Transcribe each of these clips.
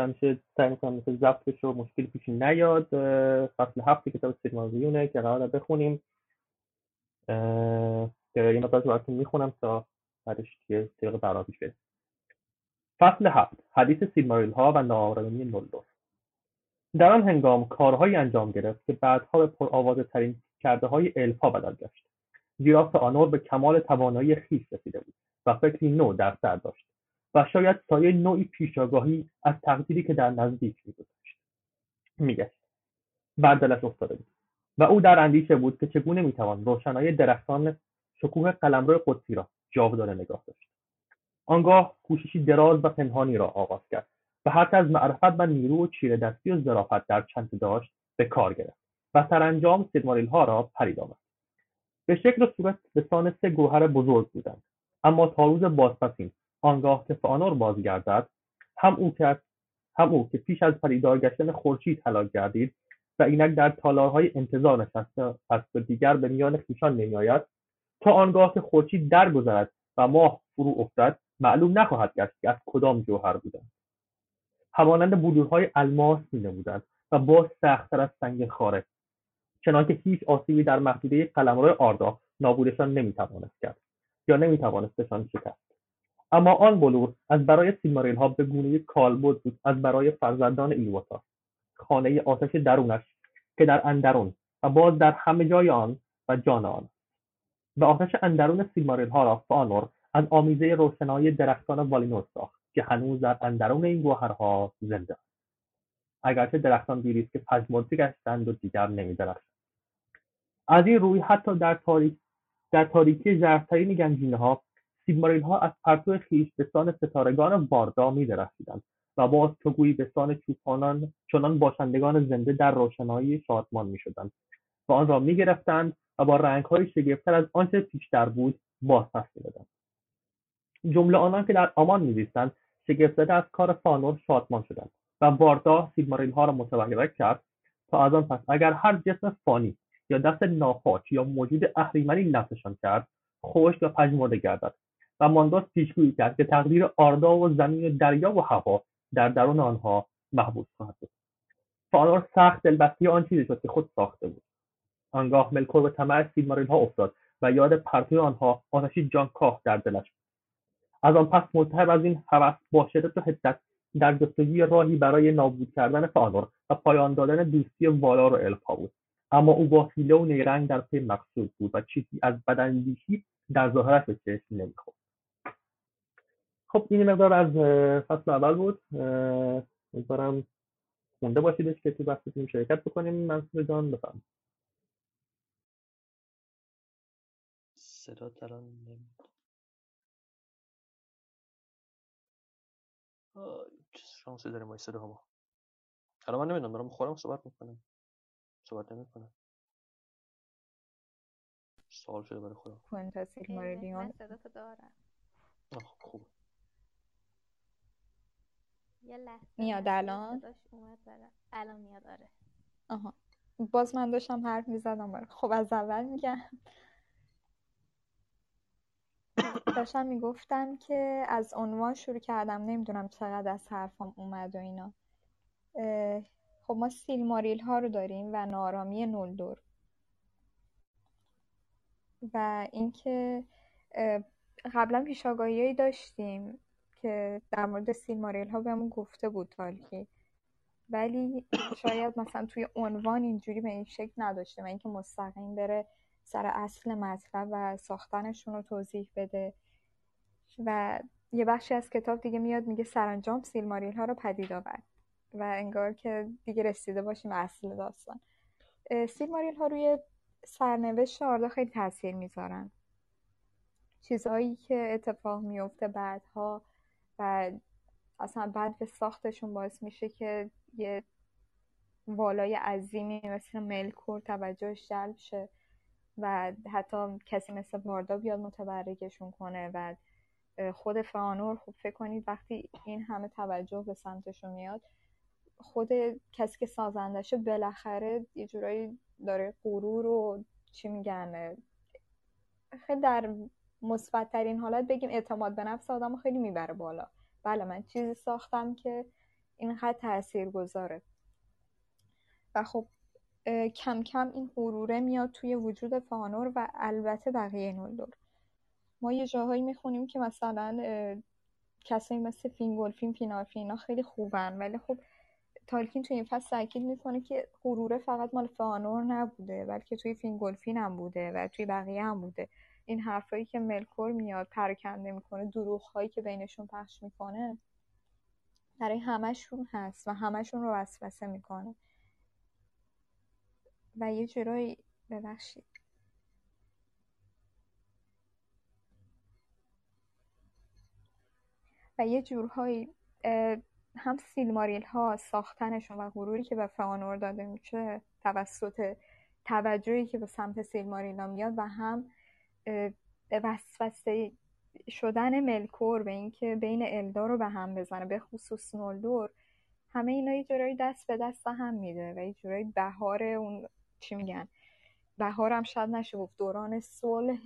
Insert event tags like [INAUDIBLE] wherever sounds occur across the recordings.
همیشه سعی می‌کنم مثل ضبطش رو مشکلی پیش نیاد فصل هفت کتاب سیگماریونه که قرار بخونیم. که یه مقدار براتون می‌خونم تا بعدش یه طریق برنامه پیش فصل هفت حدیث سیلماریل ها و ناآرامی نولدور در آن هنگام کارهایی انجام گرفت که بعدها به پرآوازه ترین کرده های الفا بدل گشت. زیرا آنور به کمال توانایی خیش رسیده بود و فکری نو در سر داشت. و شاید سایه نوعی پیشاگاهی از تقدیری که در نزدیک میگذشت. میگشت بر دلش افتاده بود. و او در اندیشه بود که چگونه می‌توان روشنایی درختان شکوه قلمرو قدسی را جاودانه نگاه داشت. آنگاه کوششی دراز و پنهانی را آغاز کرد و حتی از معرفت و نیرو و چیره دستی و ظرافت در چند داشت به کار گرفت و سرانجام سیدماریل ها را پرید آورد به شکل و صورت به سه گوهر بزرگ بودند. اما تا روز بازپسین آنگاه که فانور بازگردد هم او که هم او که پیش از پدیدار گشتن خورشید هلاک گردید و اینک در تالارهای انتظار نشسته است و دیگر به میان خویشان نمیآید تا آنگاه که خورشید درگذرد و ماه فرو افتد معلوم نخواهد گشت که از کدام جوهر بودند. همانند بلورهای الماس مینمودند و باز سختتر از سنگ خاره چنانکه هیچ آسیبی در محدوده قلمرو آردا نابودشان نمی‌توانست کرد یا نمیتوانستشان شکست. اما آن بلور از برای ها به گونه کالبد بود از برای فرزندان ایلوتا خانه آتش درونش که در اندرون و باز در همه جای آن و جان آن. و آتش اندرون ها را فانور از آمیزه روشنایی درختان والینور ساخت که هنوز در اندرون این گوهرها زنده است. اگرچه درختان دیری که پژمرده گشتند و دیگر نمیدرخشند از این روی حتی در تاریک در تاریکی ژرفترین گنجینهها ها از پرتو خویش به سان ستارگان واردا میدرخشیدند و باز تو گویی به سان چوپانان چنان باشندگان زنده در روشنایی شادمان می‌شدند و آن را می‌گرفتند و با رنگهای شگفتتر از آنچه پیشتر بود بازپس می‌دادند جمله آنان که در آمان میزیستند شگفتزده از کار فانور شادمان شدند و واردا ها را متوقف کرد تا از آن پس اگر هر جسم فانی یا دست ناپاک یا موجود اهریمنی لمسشان کرد خشک و پژمرده گردد. و مانداس پیشگویی کرد که تقدیر آردا و زمین دریا و هوا در درون آنها محبوس خواهد بود. فانور سخت دلبسته آن چیزی شد که خود ساخته بود. آنگاه ملکور به طمع ها افتاد و یاد پرتوی آنها آتشی جانکاه در دلش بود. از آن پس ملتهب از این هوس با شدت و حدت در جستجوی راهی برای نابود کردن فانور و پایان دادن دوستی والار و الفا بود. اما او با حیله و نیرنگ در پی مقصود بود و چیزی از بداندیشی در ظاهرش به چشم نمی‌خورد. خب این مقدار از فصل اول بود. امیدوارم خونده باشیدش که تو بحثتون شرکت بکنیم. منصور جان بفرم صدا الان نمید شانسی داریم با صدا ما الان من نمی‌دونم دارم خودم صحبت می‌کنم. صحبت نمی‌کنم. سوال شده برای خودم. ماریلیون صدا تو دارم. خوب یه لحظه میاد الان؟ الان میاد آره. آها. باز من داشتم حرف می‌زدم خب از اول میگم. داشتم می‌گفتم که از عنوان شروع کردم نمی‌دونم چقدر از حرفم اومد و اینا. خب ما سیلماریل ها رو داریم و نارامی نولدور. و اینکه قبلا پیشاگاهی داشتیم. که در مورد سیلماریل ها بهمون گفته بود تالکی ولی شاید مثلا توی عنوان اینجوری به این شکل نداشته و اینکه مستقیم بره سر اصل مطلب و ساختنشون رو توضیح بده. و یه بخشی از کتاب دیگه میاد میگه سرانجام سیلماریل ها رو پدید آورد و انگار که دیگه رسیده باشیم اصل داستان. سیلماریل ها روی سرنوشت آردا خیلی تاثیر می‌ذارن. چیزهایی که اتفاق میفته بعدها و اصلا بعد ساختشون باعث میشه که یه والای عظیمی مثل ملکور توجهش جلب شه و حتی کسی مثل واردا بیاد متبرکشون کنه و خود فانور خوب فکر کنید وقتی این همه توجه به سمتشون میاد خود کسی که سازندشه بالاخره یه جورایی داره غرور و چی میگن خیلی در مثبت ترین حالت بگیم اعتماد به نفس آدم خیلی می‌بره بالا. بله من چیزی ساختم که اینقدر تأثیر گذاره و خب کم کم این غروره میاد توی وجود فانور و البته بقیه نولدور ما یه جاهایی می‌خونیم که مثلا کسایی مثل فینگولفین فینارفین اینا خیلی خوبن. ولی خب تالکین توی این فصل تاکید می‌کنه که غروره فقط مال فانور نبوده بلکه توی فینگولفین هم بوده و توی بقیه هم بوده. این حرفایی که ملکور میاد پرکنده می‌کنه دروغ هایی که بینشون پخش می‌کنه برای همشون هست و همشون رو وسوسه می‌کنه. و یه جورایی ببخشید. و یه جورهایی هم سیلماریل ها ساختنشون و غروری که به فانور داده میشه توسط توجهی که به سمت سیلماریل ها میاد و هم وسوسه شدن ملکور به اینکه بین الدار رو به هم بزنه به خصوص نولدور همه اینا یه جورایی دست به دست هم میده و یه جورایی بهار اون چی میگن بهار هم شاید نشه گفت دوران صلح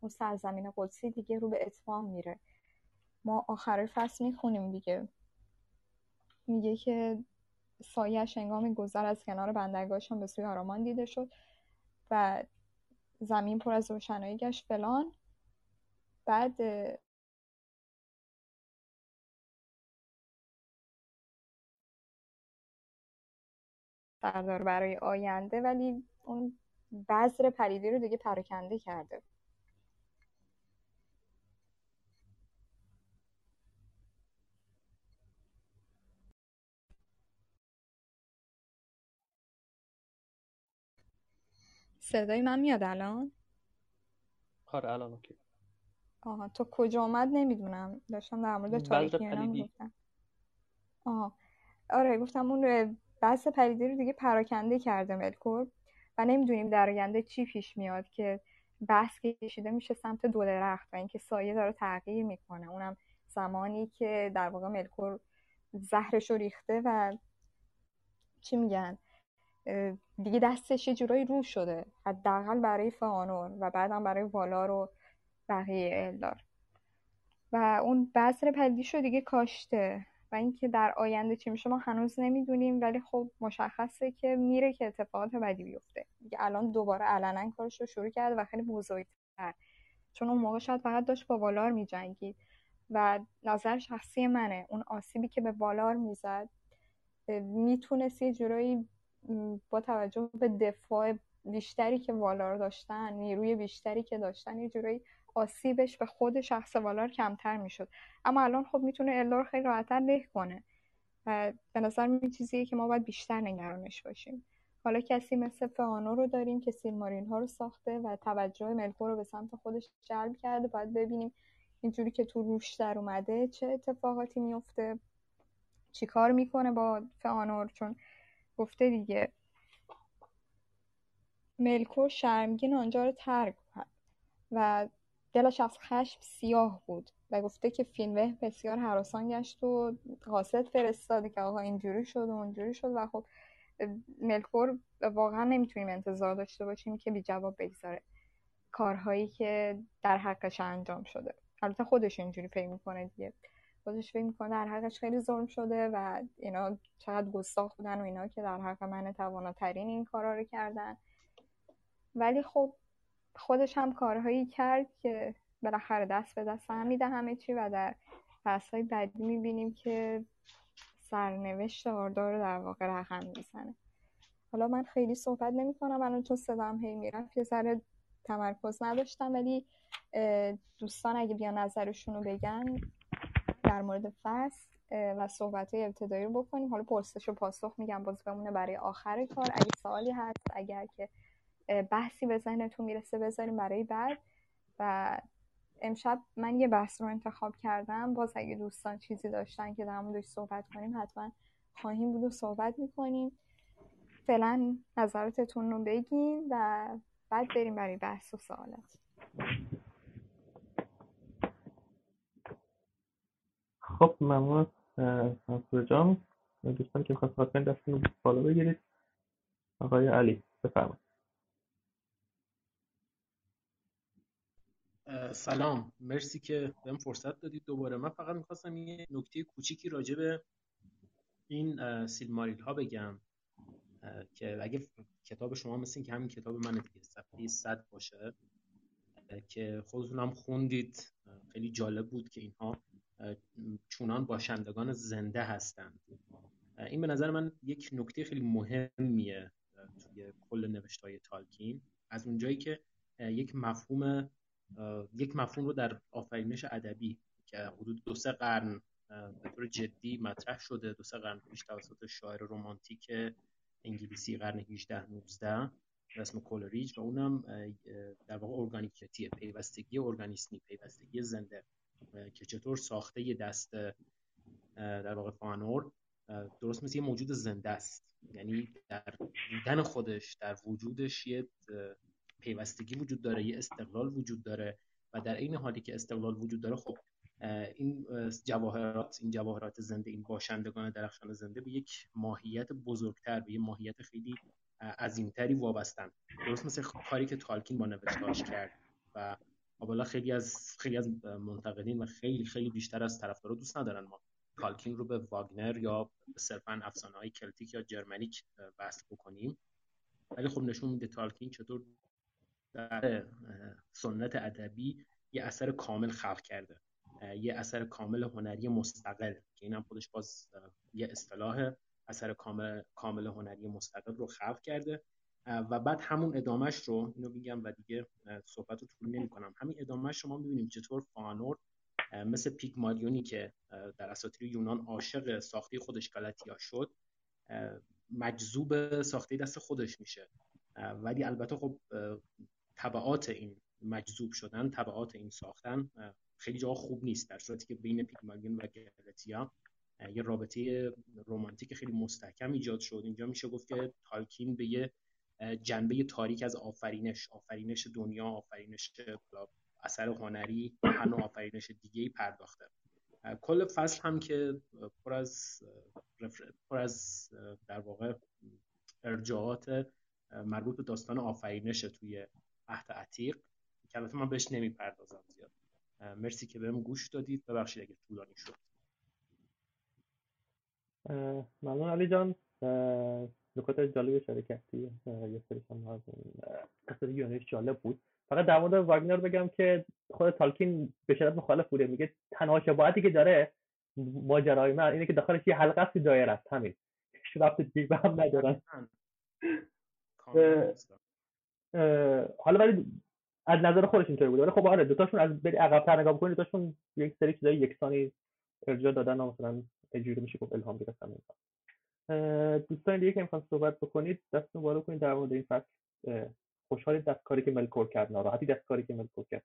اون سرزمین قدسی دیگه رو به اتمام میره. ما آخر فصل می‌خونیم دیگه. میگه که سایش هنگام گذر از کنار بندرگاهشان به سوی آرامان دیده شد و زمین پر از روشنایی گشت فلان. بعد سردار برای آینده ولی اون بذر پریدی رو دیگه پراکنده کرده. صدای من میاد الان؟ آره الان اوکی. آها تو کجا آمد نمی‌دونم. داشتم در مورد تاریکیانم می‌گفتم. آها. آره گفتم اون بحث پریدی رو دیگه پراکنده کرده ملکور و نمی‌دونیم در آینده چی پیش میاد که بحث کشیده میشه سمت دو درخت و اینکه سایه داره تغییر می‌کنه. اونم زمانی که در واقع ملکور زهرش رو ریخته و چی میگن؟ دیگه دستش یه جورایی رو شده. حداقل برای فانور و بعدم برای والار و بقیه الدار. و اون بذر پدیش رو دیگه کاشته. و اینکه در آینده چی میشه ما هنوز نمی‌دونیم ولی خب مشخصه که میره که اتفاقات بدی بیفته. دیگه الان دوباره علنا کارش رو شروع کرده و خیلی بزرگتر. چون اون موقع شاید فقط داشت با والار میجنگید. و نظر شخصی منه. اون آسیبی که به والار می‌زد می‌تونست یه جورایی با توجه به دفاع بیشتری که والار داشتن نیروی بیشتری که داشتن یه جورایی آسیبش به خود شخص والار کمتر می‌شد. اما الان خب می‌تونه الدار خیلی راحتتر له کنه. و به نظر می چیزیه که ما باید بیشتر نگرانش باشیم. حالا کسی مثل فانو رو داریم که سیلمارین ها رو ساخته و توجه ملکور رو به سمت خودش جلب کرده باید ببینیم اینجوری که تو روش در اومده چه اتفاقاتی میفته چیکار می‌کنه با فانور چون گفته دیگه. ملکور شرمگین آنجا رو ترک کرد و دلش از خشم سیاه بود و گفته که فینوه بسیار حراسان گشت و قاصد فرستاده که آقا اینجوری شد و اونجوری شد و خب ملکور واقعا نمی‌تونیم انتظار داشته باشیم که بی جواب بگذاره کارهایی که در حقش انجام شده. البته خودش اینجوری فکر می‌کنه دیگه. خودش فکر می‌کنه در حقش خیلی ظلم شده و اینا چقدر گستاخ بودن و اینا که در حق من تواناترین این کارا رو کردن. ولی خب خودش هم کارهایی کرد که بالاخره دست به دست هم میده همه چی و در فصلهای بعدی می‌بینیم که سرنوشت آردار رو در واقع رقم می‌زنه. حالا من خیلی صحبت نمی کنم الان چون صدام هی می‌رفت یه ذره تمرکز نداشتم ولی دوستان اگه بیان نظرشون رو بگن در مورد فصل و صحبت ابتدایی رو بکنیم. حالا پرسش و پاسخ میگم باز بمونه برای آخر کار. اگه سوالی هست اگر که بحثی به ذهنتون می‌رسه بذاریم برای بعد. و امشب من یه بحث رو انتخاب کردم. باز اگه دوستان چیزی داشتن که در موردش صحبت کنیم حتما خواهیم بود و صحبت می‌کنیم. فعلا نظراتتون رو بگیم و بعد بریم برای بحث و سوالات. خب ممنون سانسور جان. دوستان که می‌خواست حتما دستتون بالا بگیرید. آقای علی بفرمایید. سلام. مرسی که بهم فرصت دادید دوباره. من فقط می‌خواستم یه نکته کوچیکی راجع به این سیلماریل ها بگم که اگه کتاب شما مثل که همین کتاب من دیگه صفحه 100 باشه که خودتون هم خوندید خیلی جالب بود که اینها چونان باشندگان زنده هستند. این به نظر من یک نکته خیلی مهمیه توی کل نوشت های تالکین. از اونجایی که یک مفهوم یک مفهوم رو در آفرینش ادبی که حدود دو سه قرن به طور جدی مطرح شده دو سه قرن پیش توسط شاعر رومانتیک انگلیسی قرن 18 19 رسم کولریج و اونم در واقع ارگانیکتیه پیوستگی ارگانیسمی پیوستگی زنده. که چطور ساخته یه دست در واقع فانور درست مثل یه موجود زنده است. یعنی در بودن خودش در وجودش یه پیوستگی وجود داره یه استقلال وجود داره و در این حالی که استقلال وجود داره خب این جواهرات این جواهرات زنده این باشندگان درخشان زنده به یک ماهیت بزرگتر به یک ماهیت خیلی عظیمتری وابستن. درست مثل کاری که تالکین با نوشتاش کرد و حالا خیلی از خیلی از منتقدین و خیلی خیلی بیشتر از طرفدارا دوست ندارن ما. تالکین رو به واگنر یا صرفا افسانه های کلتیک یا جرمنیک وصل بکنیم. ولی خب نشون میده تالکین چطور در سنت ادبی یه اثر کامل خلق کرده. یه اثر کامل هنری مستقل که اینم خودش باز یه اصطلاح اثر کامل کامل هنری مستقل رو خلق کرده. و بعد همون ادامهش رو اینو میگم و دیگه صحبت رو طول نمی کنم همین ادامهش شما می‌بینیم چطور فانور مثل پیگمالیونی که در اساطیر یونان عاشق ساخته خودش گلاتیا شد مجذوب ساخته دست خودش میشه. ولی البته خب طبعات این مجذوب شدن طبعات این ساختن خیلی جا خوب نیست در صورتی که بین پیگمالیون و گلاتیا یه رابطه رمانتیک خیلی مستحکم ایجاد شد. اینجا میشه گفت که تالکین به یه جنبه تاریک از آفرینش آفرینش دنیا آفرینش اثر هنری هر نوع آفرینش دیگه پرداخته. کل فصل هم که پر از پر از در واقع ارجاعات مربوط به داستان آفرینش توی عهد عتیق که البته من بهش نمی‌پردازم زیاد. مرسی که بهم گوش دادید. ببخشید اگه طولانی شد. ممنون علی جان. نکات جالب اشاره کردی یه سری هم قصه یونیش جالب بود. فقط در مورد واگنر بگم که خود تالکین به شدت مخالف بوده میگه تنها شباهتی که داره ماجرای من اینه که داخلش یه حلقه است دایر است همین. رفت دیگه هم ندارن. حالا ولی از نظر خودش اینطوری بوده. ولی خب آره دوتاشون از بری عقب‌تر نگاه بکنید دوتاشون یک سری چیزای یکسانی ارجاع دادن و مثلا اجوری میشه گفت الهام گرفتن. دوستان دیگه که می‌خوان صحبت بکنید دستتون بالا کنید در مورد این فصل. خوشحالید دست کاری که ملکور کرد ناراحتی دست کاری که ملکور کرد.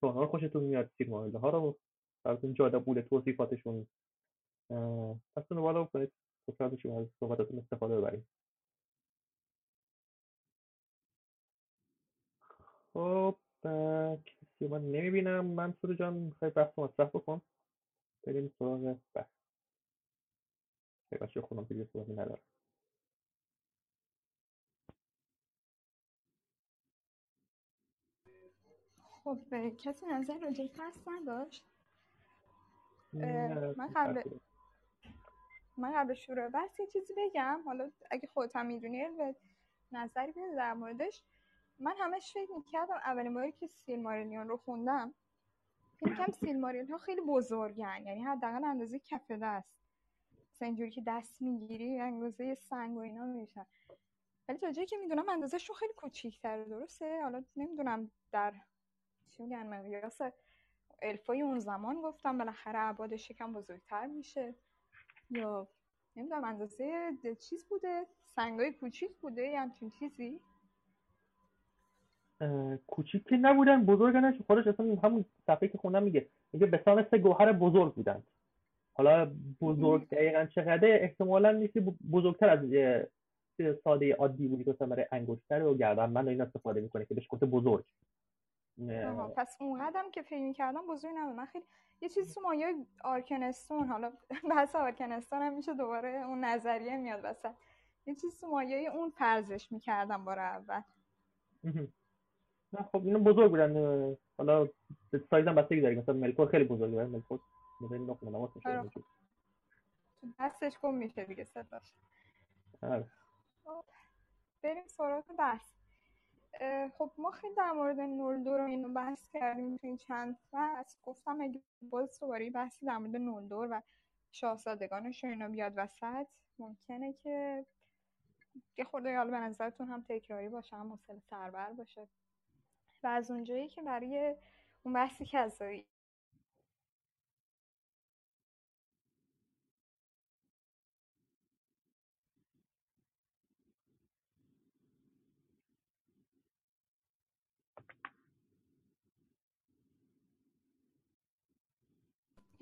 سونا خوشتون میاد سیرمایله ها رو. براتون جاده بوده توصیفاتشون. دستتون بالا کنید خوشحال بشیم از صحبتاتون استفاده ببریم. خب کسی من نمی‌بینم. منصور جان می‌خوای بحث مطرح بکن؟ بریم سراغ بحث. بچه خونم دیگه صحبتی ندارم. خب کسی نظر راجع فصل نداشت؟ من قبل من قبل شروع بحث یه چیزی بگم. حالا اگه خودت هم می‌دونی و نظری بده در موردش. من همش فکر می‌کردم اولین باری که سیلماریلیون رو خوندم فکر کنم سیلماریل ها خیلی بزرگن. یعنی حداقل اندازه کف دست. مثلا اینجوری که دست می‌گیری اندازه سنگ و اینا میشن. ولی تا جایی که می‌دونم اندازهشون خیلی کوچیک‌تره درسته؟ حالا نمی‌دونم در چی میگن مقیاس الفای اون زمان گفتم بالاخره عبادش یکم بزرگتر میشه. یا نمی‌دونم اندازه چیز بوده؟ سنگای کوچیک بوده؟ یا همچین چیزی؟ کوچیک که نبودن بزرگ خودش اصلا همون صفحه که خوندم میگه میگه به سه گوهر بزرگ بودند. حالا بزرگ دقیقا چقدر احتمالا نیستی بزرگتر از ساده عادی بودی که برای انگشتر و گردن من این استفاده می‌کنه که بهش گفته بزرگ. پس اون قدم که فکر کردم بزرگ نبود. من خیلی یه چیزی تو مایه آرکنستون حالا [LAUGHS] بحث آرکنستون هم میشه دوباره اون نظریه میاد وسط. یه چیزی تو مایه اون فرضش می‌کردم بار اول. نه خب اینو بزرگ بودن. حالا سایز هم بستگی داره مثلا ملکور خیلی بزرگه ملکور. تو تو دستش گم میشه دیگه صداش. آره. بریم سراغ بحث. اه، خب ما خیلی در مورد نولدور رو اینو بحث کردیم تو این چند فصل گفتم اگه باز دوباره بحثی در مورد نولدور و شاهزادگانش و اینا بیاد وسط ممکنه که یه خورده حالا به نظرتون هم تکراری باشه هم حوصله سربر باشه. و از اونجایی که برای اون بحثی که از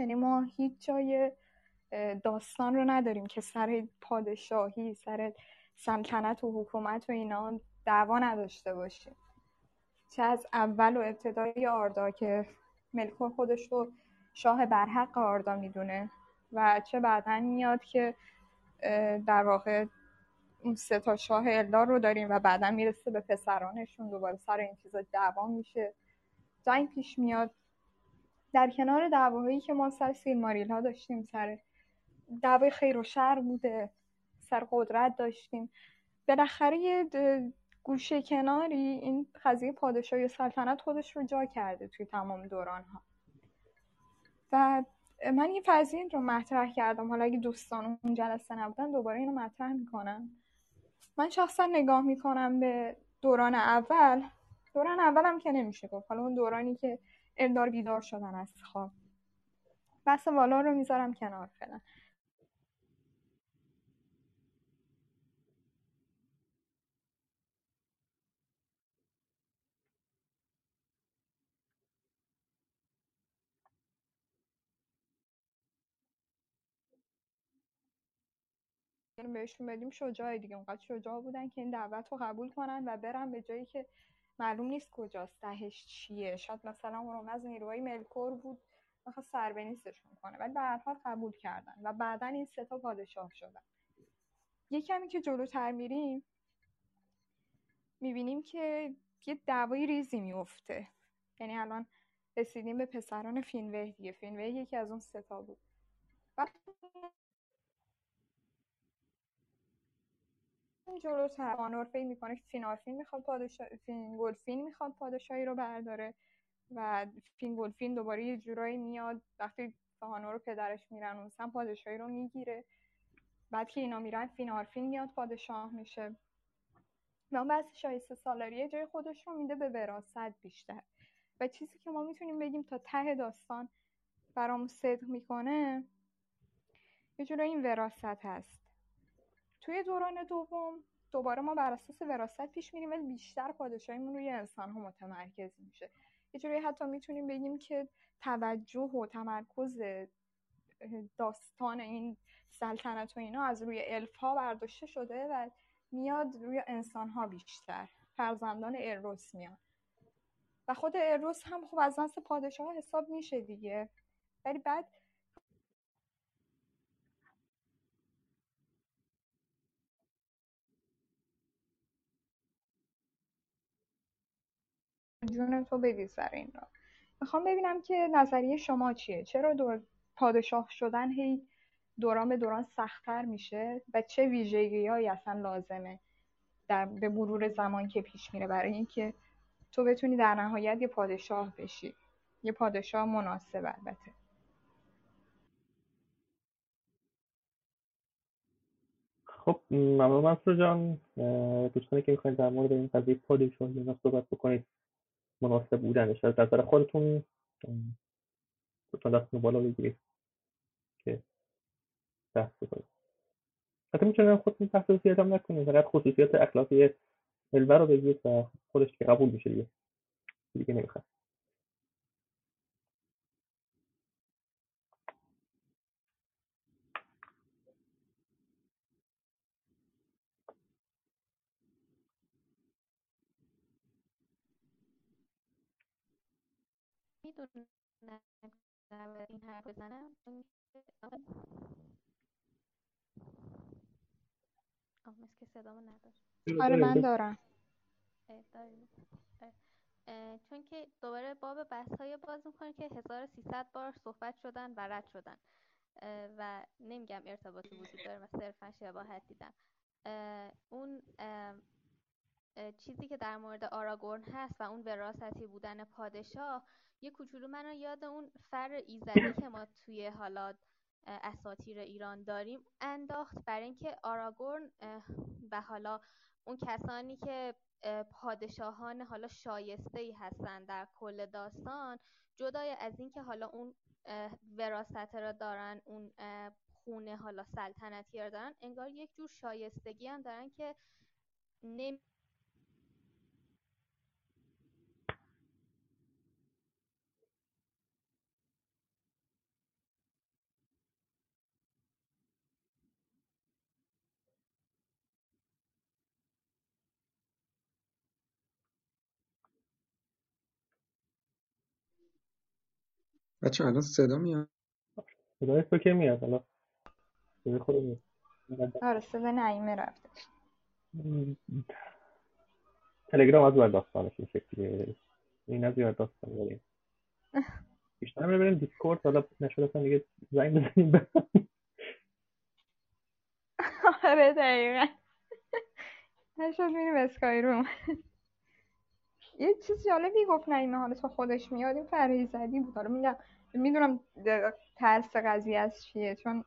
یعنی ما هیچ جای داستان رو نداریم که سر پادشاهی سر سلطنت و حکومت و اینا دعوا نداشته باشیم. چه از اول و ابتدای آردا که ملکور خودش رو شاه برحق آردا می‌دونه و چه بعدا میاد که در واقع اون سه تا شاه الدار رو داریم و بعدا می‌رسه به پسرانشون دوباره سر این چیزا دعوا میشه. جنگ پیش میاد. در کنار دعواهایی که ما سر سیلماریل ها داشتیم سر دعوای خیر و شر بوده سر قدرت داشتیم. بالاخره یه گوشه کناری این قضیه پادشاهی سلطنت خودش رو جا کرده توی تمام دوران ها و من این فرضیه رو مطرح کردم. حالا اگه دوستان اون جلسه نبودن دوباره اینو مطرح می‌کنم. من شخصا نگاه می‌کنم به دوران اول. دوران اولم که نمیشه گفت. حالا اون دورانی که الدار بیدار شدن از خواب. بحث والا رو می‌ذارم کنار فعلا. بهشون بدیم شجاع دیگه. اونقدر شجاع بودن که این دعوت رو قبول کنن و برن به جایی که معلوم نیست کجاست تهش چیه. شاید مثلا اون از نیروهای ملکور بود می‌خواست سر به نیستشون کنه ولی به هر قبول کردن و بعدا این سه تا پادشاه شدن. یه کمی که جلوتر میریم می‌بینیم که یه دعوای ریزی میفته یعنی الان رسیدیم به پسران فینوه دیگه. فینوه یکی از اون سه تا بود. وقتی جلوتر فانور فکر می‌کنه فینارفین می‌خواد پادشاه فینگولفین می‌خواد پادشاهی رو برداره و فینگولفین دوباره یه جورایی میاد. وقتی فانور رو پدرش میرن اون سم پادشاهی رو می‌گیره. بعد که اینا میرن فینارفین میاد پادشاه میشه. و بحث شایسته سالاری جای خودش رو میده به وراثت بیشتر. و چیزی که ما می‌تونیم بگیم تا ته داستان برامون صدق می‌کنه یه جورایی این وراثت هست. توی دوران دوم دوباره ما بر اساس وراثت پیش میریم ولی بیشتر پادشاهیمون روی انسان ها متمرکز میشه. یه جوری حتی می‌تونیم بگیم که توجه و تمرکز داستان این سلطنت و اینا از روی الف ها برداشته شده و میاد روی انسان ها بیشتر. فرزندان اروس میاد و خود اروس هم خب از نسل پادشاه حساب میشه دیگه. ولی بعد جون تو بویز برای این را می‌خوام ببینم که نظریه شما چیه؟ چرا دور پادشاه شدن هی دوران به دوران سختتر میشه و چه ویژگی هایی اصلا لازمه در به مرور زمان که پیش میره برای اینکه تو بتونی در نهایت یه پادشاه بشی. یه پادشاه مناسب البته. خب ممنون منصور جان. دوستانی که می‌خواید در مورد این قضیه پادشاهی صحبت بکنید. مناسب بودنش. از نظر خودتون لطفا دستتون بالا بگیرید که بحث بکنید حتی می‌تونم خودتون بحث رو هم نکنید. فقط خصوصیات اخلاقی الور رو بگید و خودش که قبول میشه دیگه. دیگه نمی‌خواد. می‌دونم این حرف بزنم چون که- آه مثل که صدامو آره من دارم. اه، داریم اه. اه، چون که دوباره باب بحث های باز می‌کنه که 1300 بار صحبت شدن و رد شدن. و نمیگم ارتباطی وجود داره و صرفا شباهت دیدم اه، اون اه، اه، چیزی که در مورد آراگورن هست و اون وراثتی بودن پادشاه یه کوچولو منو یاد اون فر ایزدی که ما توی حالا اه، اساطیر ایران داریم انداخت برای اینکه آراگورن و حالا اون کسانی که اه، پادشاهان حالا شایسته ای هستن در کل داستان جدای از اینکه حالا اون وراثت رو دارن اون خونه حالا سلطنتی رو دارن انگار یک جور شایستگی هم دارن که نمی بچه الان صدا میاد. صدای تو که میاد حالا. صدای خود میاد. آره صدا نعیمه رفتش تلگرام از بر داستانش این شکلیه. این از بر داستان داریم بیشتر هم بریم دیسکورد حالا نشد اصلا دیگه زنگ بزنیم. [LAUGHS] آره دقیقا. [LAUGHS] نشد میریم اسکای روم. یه چیز جالبی گفت نعیمه حالا تا خودش میاد این فرهی زدی بود. حالا میگم می‌دونم ترس قضیه از چیه چون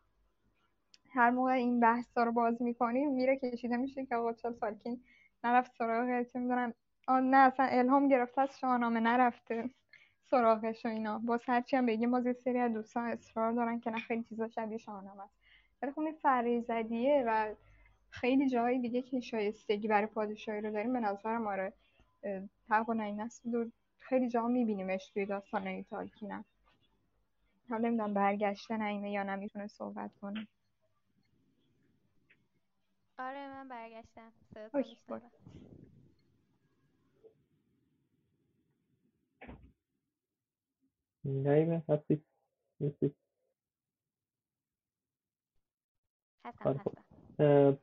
هر موقع این بحثا رو باز می‌کنیم میره کشیده میشه که آقا چرا سالکین نرفت سراغ چه می‌دونم آه نه اصلا الهام گرفته از شاهنامه نرفته سراغش و اینا. باز هرچی هم بگیم باز یه سری از دوستان اصرار دارن که نه خیلی چیزا شبیه شاهنامه است. ولی خب فریزدیه و خیلی جای دیگه که شایستگی برای پادشاهی رو داریم به نظرم آره اه، حق و نعیم است. و خیلی جا میبینیمش توی داستانهای تالکینم حالا نمی‌دونم برگشته نعیمه یا نه می‌تونه صحبت کنه. آره من برگشتم. نعیمه هستی؟ نیستی؟ هستم آره، خب. هستم.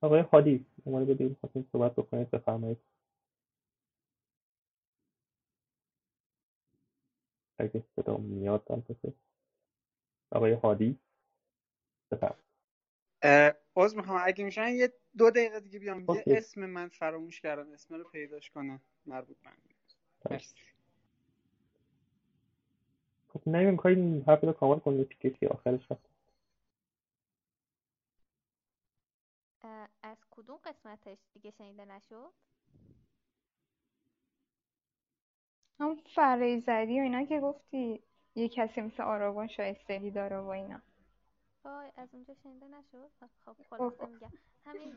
آقای خادی اومده بودیم خواستیم صحبت بکنید بفرمایید. اگه صدا میاد البته آقای هادی بفرمایید اه، عذر می‌خوام. اگه میشن یه دو دقیقه دیگه بیام. یه. اسم من فراموش کردم. اسم رو پیداش کنم مربوط به من مرسی. خب میخوایی این حرف رو کامل کنید که آخرش هست. از کدوم قسمتش دیگه شنیده نشد؟ همون فریزدی و اینا که گفتی یه کسی مثل آراگون شایستگی داره و اینا. وای از اونجا شنیده نشد؟ خب خلاصه میگم. همین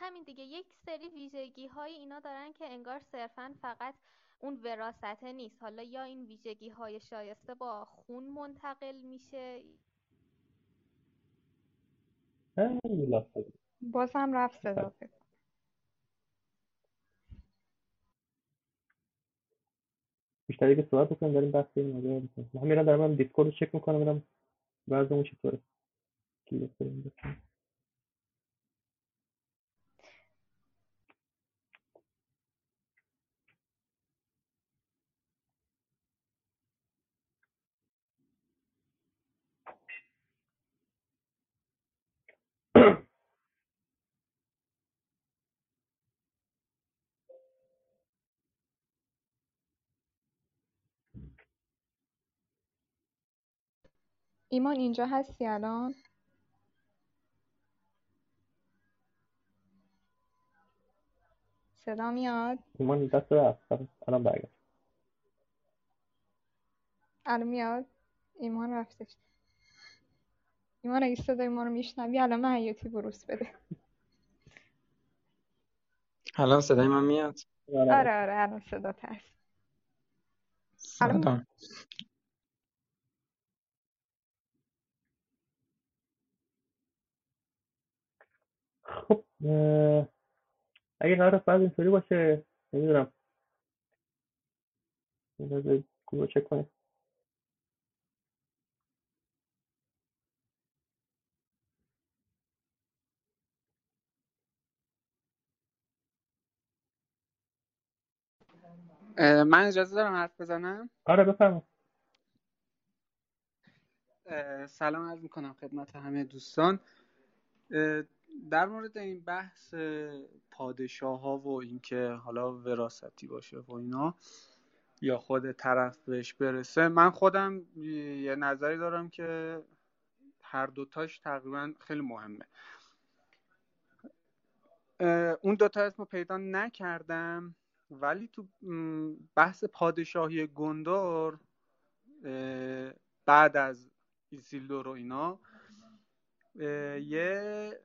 همین دیگه. یک سری ویژگی های اینا دارن که انگار صرفا فقط اون وراثته نیست. حالا یا این ویژگی های شایسته با خون منتقل میشه. خیلی لحظه بود. باز هم رفت صدا. فکر کنم. بیشتر دیگه صحبت بکنیم داریم بحث این موضوع رو می‌کنیم. من میرم دارم دیسکورد رو چک می‌کنم ببینم وضعمون چطوره ایمان اینجا هستی الان؟ صدا میاد؟ ایمان دست رفت. الان برگشت الان میاد؟ ایمان رفتش. ایمان اگه صدای ما رو میشنوی الان حیاتی بروس بده. الان صدای من میاد؟ آره. آره الان صدات هست سلام. خب اگه قرار فرض اینطوری باشه نمی‌دونم. گروه چک کنیم. من اجازه دارم حرف بزنم؟ آره بفرمایید. سلام عرض می‌کنم خدمت همه دوستان. در مورد این بحث پادشاه ها و اینکه حالا وراستی باشه و اینا یا خود طرف بهش برسه من خودم یه نظری دارم که هر دوتاش تقریبا خیلی مهمه. اون دوتا اسمو پیدا نکردم ولی تو بحث پادشاهی گندور بعد از ایسیلدور و اینا یه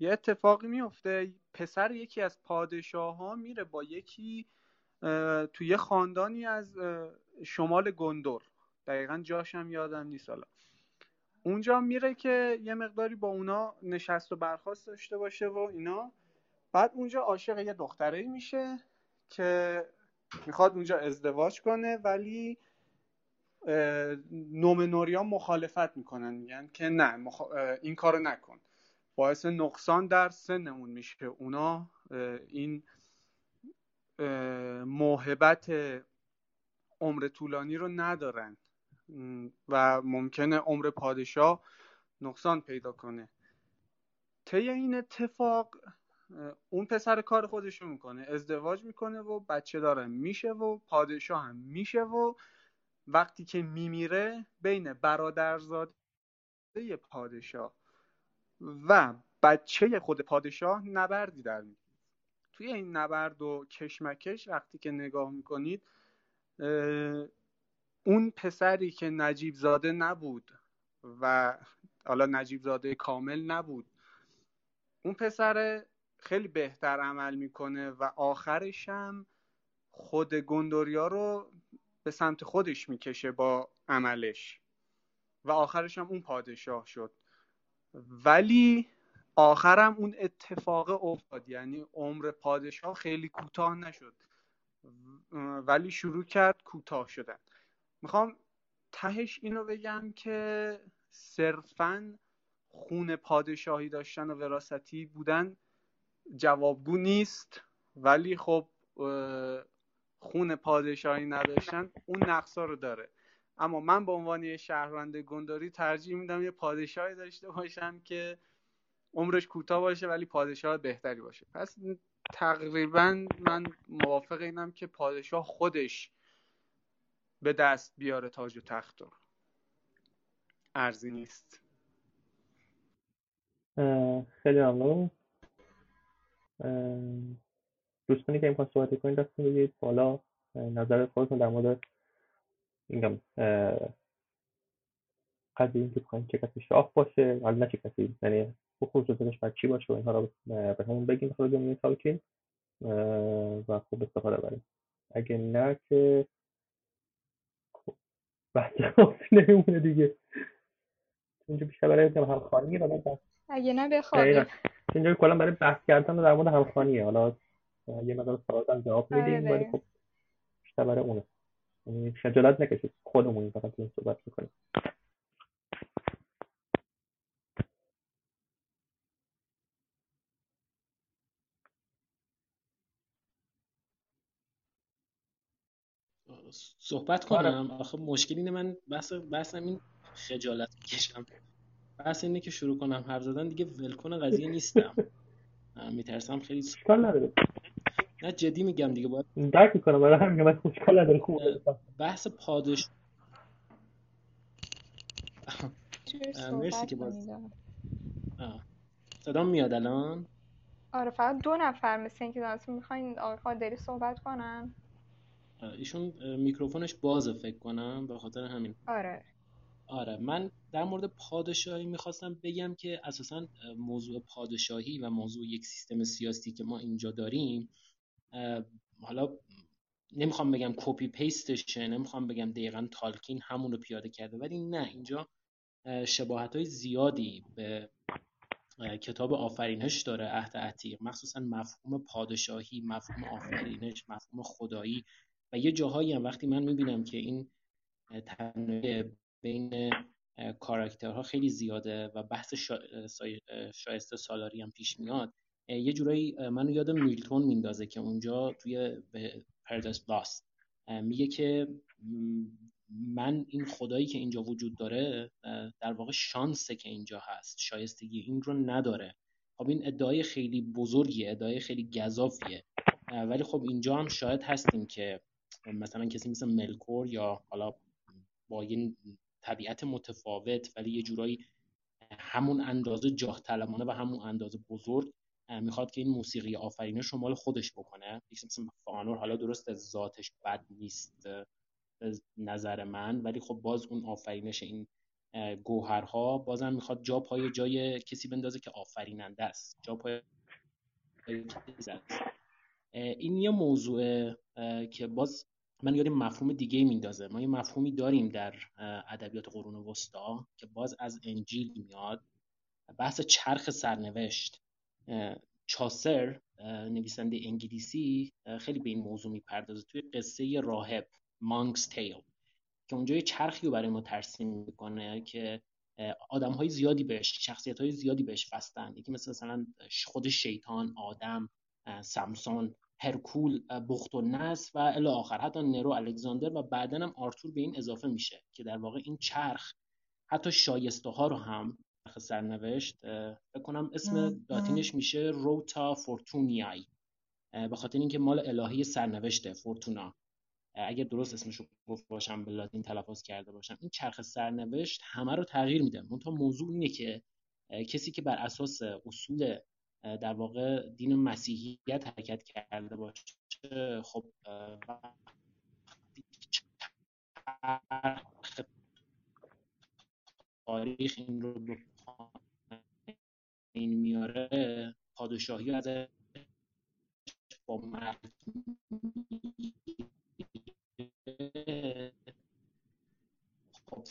یه اتفاقی میفته. پسر یکی از پادشاه ها میره با یکی توی یه خاندانی از شمال گندور. دقیقا جاشم یادم نیست حالا. اونجا میره که یه مقداری با اونا نشست و برخواست داشته باشه و اینا. بعد اونجا عاشق یه دختره میشه که می‌خواد اونجا ازدواج کنه ولی نومنوریا مخالفت می‌کنن میگن که نه مخ... این کارو نکن. باعث نقصان در سنمون میشه. اونا این موهبت عمر طولانی رو ندارن. و ممکنه عمر پادشاه نقصان پیدا کنه. طی این اتفاق اون پسر کار خودش رو می‌کنه. ازدواج می‌کنه و بچه داره میشه و پادشاه هم میشه و وقتی که میمیره بین برادرزاده پادشاه و بچه خود پادشاه نبردی در میاد توی این نبرد و کشمکش وقتی که نگاه می‌کنید اون پسری که نجیب زاده نبود و حالا نجیب زاده کامل نبود اون پسر خیلی بهتر عمل می‌کنه و آخرش هم خود گندوریا رو به سمت خودش می‌کشه با عملش. و آخرش هم اون پادشاه شد. ولی آخرم اون اتفاق افتاد. یعنی عمر پادشاه خیلی کوتاه نشد. ولی شروع کرد کوتاه شدن. می‌خوام تهش اینو بگم که صرفا خون پادشاهی داشتن و وراستی بودن جوابگو نیست. ولی خب خون پادشاهی نداشتن اون نقصا رو داره. اما من به عنوان یه شهروند گنداری ترجیح میدم یه پادشاهی داشته باشم که عمرش کوتاه باشه ولی پادشاه بهتری باشه. پس تقریبا من موافق اینم که پادشاه خودش به دست بیاره تاج و تخت رو. ارزی نیست. خیلی ممنون. دوستانی که می‌خوان صحبت کنید دست بگید بالا نظر خودتون در مورد میگم قضیه اینکه بخواین چه کسی شاه باشه ولی نه چه کسی یعنی خصوصیتش بر چی باشه و اینها رو به همون بگیم خود دنیای تالکین و خوب استفاده بریم. اگه نه که خب بحث خاصی نمیمونه دیگه. اینجا بیشتر برای همخوانی و اگه نه بخوابیم. اینجا کلا برای بحث کردن در مورد همخوانیه. حالا یه مقدار سوالات هم جواب آره. میدیم ولی خب بیشتر برای اونه. یعنی خجالت نکشید. خودمون فقط این صحبت می‌کنیم. صحبت آره. کنم. آخه مشکل اینه من بحث بحثم این خجالت می‌کشم. بحث اینه که شروع کنم. حرف زدن دیگه ولکن قضیه نیستم. [LAUGHS] میترسم خیلی نداره. نه جدی میگم دیگه باید درک می‌کنم برای همین من اشکال نداره خوبه بحث پادش مرسی که باز-. صدام میاد الان؟ آره فقط دو نفر مثل اینکه دارن می‌خواین آقای قادری صحبت کنن. ایشون میکروفونش بازه فکر کنم به خاطر همین. آره. آره من در مورد پادشاهی می‌خواستم بگم که اساسا موضوع پادشاهی و موضوع یک سیستم سیاسی که ما اینجا داریم حالا نمی‌خوام بگم کپی پیستشه نمی‌خوام بگم دقیقا تالکین همون رو پیاده کرده ولی نه اینجا شباهت های زیادی به کتاب آفرینش داره عهد عتیق مخصوصا مفهوم پادشاهی مفهوم آفرینش مفهوم خدایی. و یه جاهایی هم وقتی من می‌بینم که این تنوع بین کاراکترها خیلی زیاده و بحث شا- شایسته سالاری هم پیش میاد یه جورایی منو یاد میلتون میندازه که اونجا توی پرداس لاست میگه که من این خدایی که اینجا وجود داره در واقع شانسه که اینجا هست شایستگی این رو نداره. خب این ادعای خیلی بزرگیه ادعای خیلی گذافیه. ولی خب اینجا هم شاید هستیم که مثلا کسی مثل ملکور یا حالا با یه طبیعت متفاوت ولی یه جورایی همون اندازه جاه و همون اندازه بزرگ می‌خواد که این موسیقی آفرینش رو مال خودش بکنه. مثل فانور حالا درست از ذاتش بد نیست نظر من ولی خب باز اون آفرینش این گوهرها بازم می‌خواد جا پای جای کسی بندازه که آفریننده است. جا پای این یه موضوع که باز من یاد مفهوم دیگه میندازه. ما یه مفهومی داریم در ادبیات قرون وسطا که باز از انجیل میاد. بحث چرخ سرنوشت. چاسر نویسنده انگلیسی خیلی به این موضوع می‌پردازه توی قصه راهب مانکس تیل که اونجا یه چرخی رو برای ما ترسیم می‌کنه که آدم های زیادی بهش شخصیت های زیادی بهش بستن یکی مثل مثلا خود شیطان آدم سامسون هرکول بخت و نس و الی آخر حتی نرو الکساندر و بعدا هم آرتور به این اضافه میشه که در واقع این چرخ حتی شایسته ها رو هم سرنوشت بکنم اسم لاتینش میشه روتا فورتونیای. به خاطر اینکه مال الهی سرنوشته فورتونا. اگر درست اسمش رو گفت باشم به لاتین تلفظ کرده باشم. این چرخ سرنوشت همه رو تغییر میده. منتها موضوع اینه که کسی که بر اساس اصول در واقع دین مسیحیت حرکت کرده باشه خب تاریخ این رو این میاره پادشاهی از با مرد خب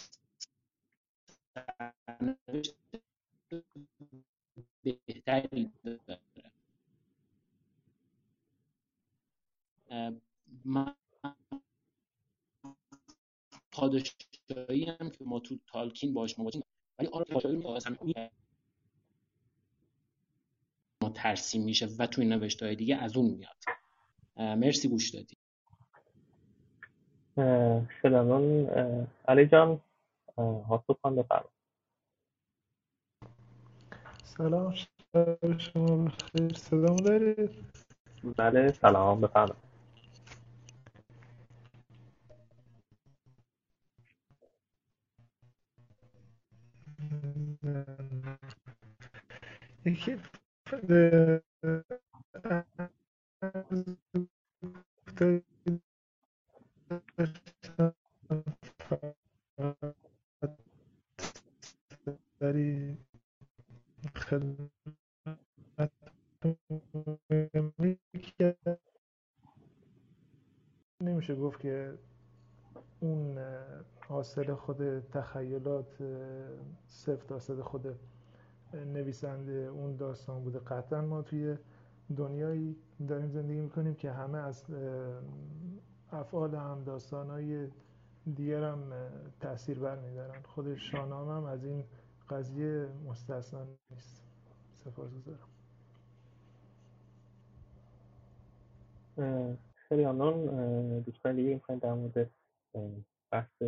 بهتری داره پادشاهی هم که ما تو تالکین باش مواجهیم ولی آره پادشاهی ما ترسیم میشه و توی نوشته های دیگه از اون میاد. مرسی گوش دادی. سلام علی جان حاصل بفرمایید. سلام شما بخیر صدامو دارید؟ بله سلام بفرمایید. یکی داری نمیشه گفت که اون حاصل خود تخیلات صفر درصد خود نویسنده اون داستان بوده. قطعا ما توی دنیایی داریم زندگی می‌کنیم که همه از افعال هم داستانهای دیگر هم تاثیر برمیدارن خود شانام هم از این قضیه مستثنا نیست. سپاسگزارم خیلی ممنون. دوستان دیگه می‌خواین در مورد بحث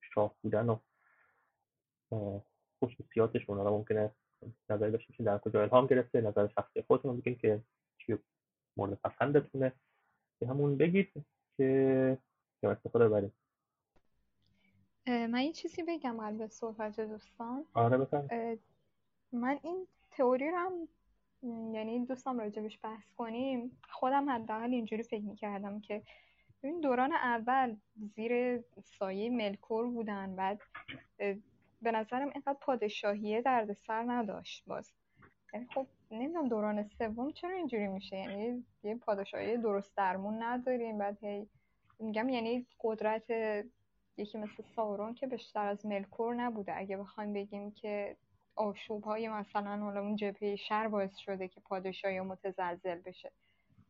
شاه بودن و خصوصیاتشون حالا ممکنه نظری داشته باشین در کجا الهام گرفته نظر شخصی خودتون بگین که چی مورد پسندتونه. که همون بگید که که استفاده ببریم. من یه چیزی بگم قبل صحبت دوستان. آره بفرمایید. من این تئوری رو هم یعنی دوستان راجبش بحث کنیم خودم حداقل اینجوری فکر می‌کردم که این دوران اول زیر سایه ملکور بودن بعد به نظرم اینقدر پادشاهیه دردسر نداشت باز. یعنی خب نمی‌دونم دوران سوم چرا اینجوری میشه؟ یعنی یه پادشاهی درست درمون نداریم بعد هی میگم یعنی قدرت یکی مثل ساورون که بیشتر از ملکور نبوده. اگه بخوایم بگیم که آشوب های مثلا حالا اون جبهه شر باعث شده که پادشاهی متزلزل بشه.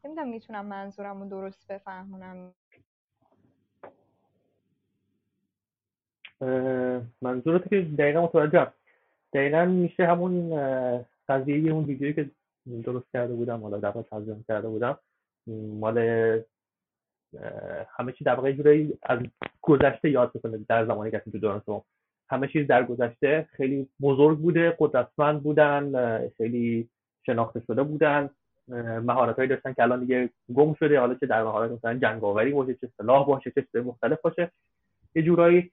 نمی‌دونم می‌تونم منظورم رو درست بفهمونم. منظورت که دقیقا متوجهم. دقیقا میشه همون قضیه اون ویدیویی که درست کرده بودم حالا دفعه ترجمه کرده بودم. مال همه چی در واقع جوری از گذشته یاد بکنه در زمانی که تو دوران سوم همه چیز در گذشته خیلی بزرگ بوده قدرتمند بودن خیلی شناخته شده بودن مهارت داشتن که الان دیگه گم شده. حالا چه در مهارت مثلا جنگاوری باشه چه سلاح باشه چه مختلف باشه. یه جورایی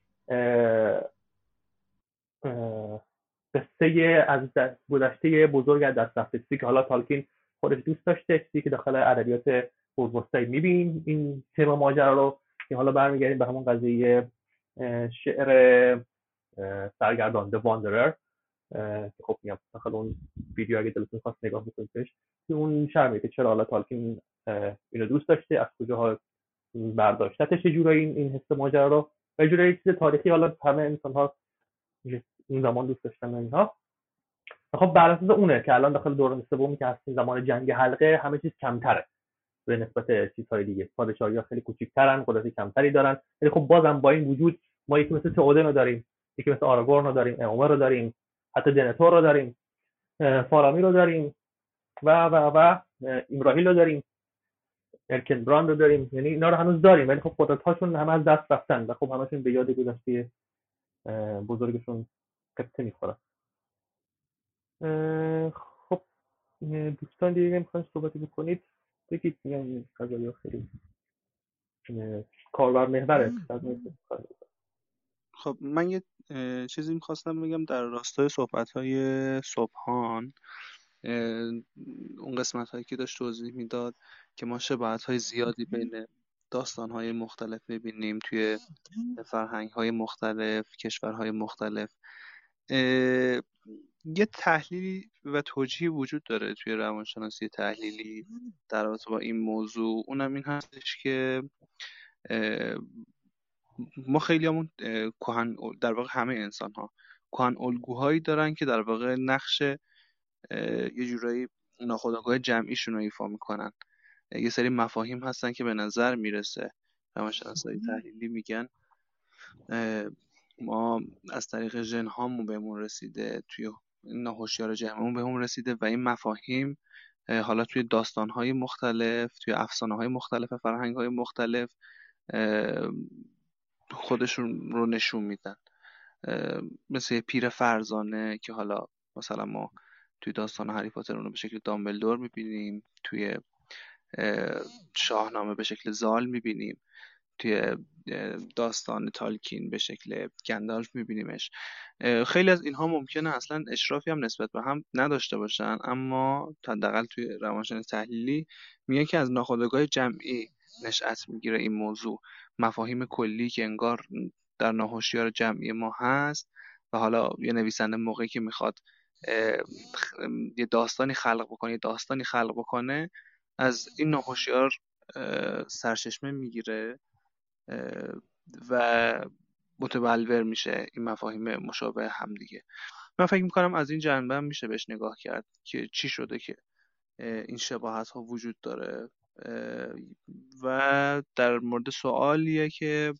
قصه از گذشته بزرگ از دست رفته که حالا تالکین خودش دوست داشته چیزی که داخل ادبیات بزرگسایی می‌بینیم این تم ماجرا رو که حالا برمیگردیم به همون قضیه شعر سرگردان The Wanderer که خب میگم داخل اون ویدیو اگه دلتون خواست نگاه بکنید که اون شرمیه که چرا حالا تالکین اینو دوست داشته از کجاها برداشتتش جورایی این, این حس ماجرا رو و جورایی چیز تاریخی حالا همه انسان ها این زمان دوست داشتن و اینها. خب بر اساس اونه که الان داخل دوران سومی که هستیم زمان جنگ حلقه همه چیز کمتره. به نسبت چیزهای دیگه. پادشاهی ها خیلی کوچیک‌ترن قدرت کمتری دارن. ولی خب بازم با این وجود ما یکی مثل تئودن رو داریم یکی مثل آراگورن رو داریم اومر رو داریم حتی دنتور رو داریم فارامی رو داریم و و و ایمراهیل رو داریم. ارکن رو داریم. یعنی اینا رو هنوز داریم ولی خب قدرت هاشون همه از دست رفتن و خب همشون به یاد گذشته بزرگشون قطعه می‌خورن خب دوستان دیگه می‌خواین صحبتی بکنید بگید. میگم قضایی خیلی کاربر محوره. خب من یه چیزی می‌خواستم بگم در راستای صحبت های صبحان. اون قسمت هایی که داشت توضیح می‌داد که ما شباهت های زیادی بین داستان های مختلف می‌بینیم توی فرهنگ های مختلف کشورهای مختلف. یه تحلیلی و توجیهی وجود داره توی روانشناسی تحلیلی در رابطه با این موضوع. اونم این هستش که ما خیلی همون در واقع همه انسان ها کهن الگوهایی دارن که در واقع نقش یه جورایی ناخودآگاه جمعیشون رو ایفا می‌کنن. یه سری مفاهیم هستن که به نظر می‌رسه روانشناسای تحلیلی میگن ما از طریق ژن هامون بهمون رسیده توی ناهوشیار جمعمون بهمون رسیده و این مفاهیم حالا توی داستانهای مختلف توی افسانه های مختلف فرهنگ های مختلف خودشون رو نشون میدن. مثل پیر فرزانه که حالا مثلا ما توی داستان هری پاتر رو به شکل دامبلدور می‌بینیم توی شاهنامه به شکل زال می‌بینیم توی داستان تالکین به شکل گندالف میبینیمش. خیلی از اینها ممکنه اصلا اشرافی هم نسبت به هم نداشته باشن اما حداقل توی روانشناسی تحلیلی میگن که از ناخودآگاه جمعی نشأت می‌گیره این موضوع. مفاهیم کلی که انگار در ناهوشیار جمعی ما هست و حالا یه نویسنده موقعی که می‌خواد یه داستانی خلق بکنه یه داستانی خلق بکنه از این ناهوشیار سرچشمه می‌گیره و متبلور میشه این مفاهیم مشابه هم دیگه. من فکر می‌کنم از این جنبه هم میشه بهش نگاه کرد که چی شده که این شباهت ها وجود داره. و در مورد سوالیه که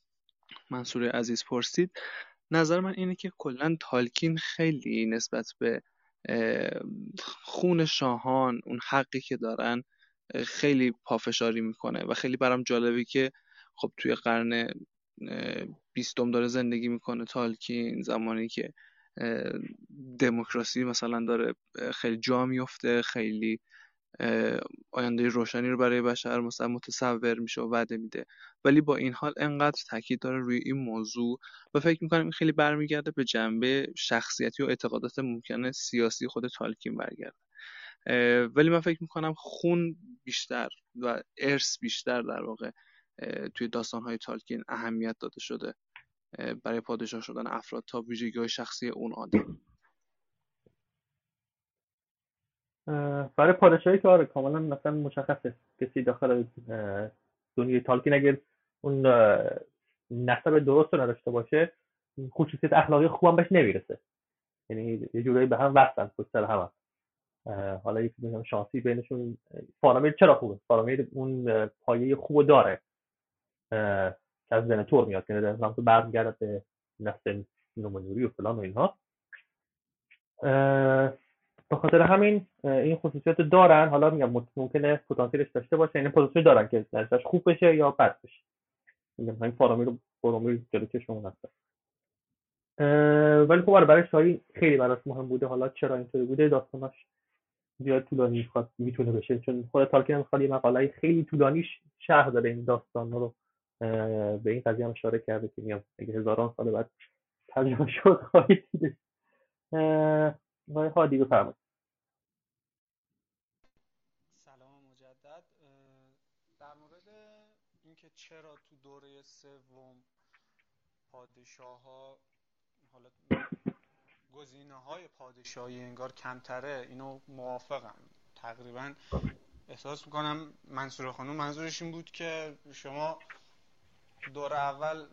منصور عزیز پرسید نظر من اینه که کلا تالکین خیلی نسبت به خون شاهان اون حقی که دارن خیلی پافشاری می‌کنه و خیلی برام جالبه که خب توی قرن بیستم داره زندگی می‌کنه تالکین زمانی که دموکراسی مثلا داره خیلی جا میفته خیلی آینده روشنی رو برای بشر مثلا متصور میشه و وعده میده. ولی با این حال انقدر تاکید داره روی این موضوع و فکر می‌کنم این خیلی برمیگرده به جنبه شخصیتی و اعتقادات ممکنه سیاسی خود تالکین برگرده. ولی من فکر می‌کنم خون بیشتر و ارث بیشتر در واقع توی داستانهای تالکین اهمیت داده شده برای پادشاه شدن افراد تا ویژگی های شخصی اون آدم. برای پادشاهی که آره کاملا مثلا مشخصه. کسی داخل دنیای تالکین اگر اون نسب درست رو نداشته باشه خصوصیت اخلاقی خوبم بهش نمی‌رسه. یعنی یه جورایی به هم وصلن پشت سر هم حالا یکی میگم شانسی بینشون فارامیر چرا خوبه؟ فارامیر اون پایه خوب داره. که از ونتور میاد که در سمت برمیگرده به نسل نومنوری و فلان و اینها. به خاطر همین این خصوصیات دارن. حالا میگم ممکنه پتانسیلش داشته باشه یعنی پتانسیل دارن که ازش خوب بشه یا بد بشه. میگم همین فارامیر رو برومیر جلو چشممون هست. ولی خب آره برای شاهی خیلی براش مهم بوده. حالا چرا اینطوری بوده؟ داستاناش زیاد طولانی می‌خواد می‌تونه بشه. چون خود تالکین می‌خواد یه مقاله خیلی طولانیش شهر داره این داستان رو. به این قضیه هم اشاره کرده که میگم اگه هزاران سال بعد ترجمه شد خواهید دیده آقای هادی بفرمایید. سلام مجدد. در مورد اینکه چرا تو دوره سوم پادشاه ها حالا گزینه های پادشاهی انگار کمتره اینو موافقم. تقریبا احساس می‌کنم منصور خانم منظورش این بود که شما دور اول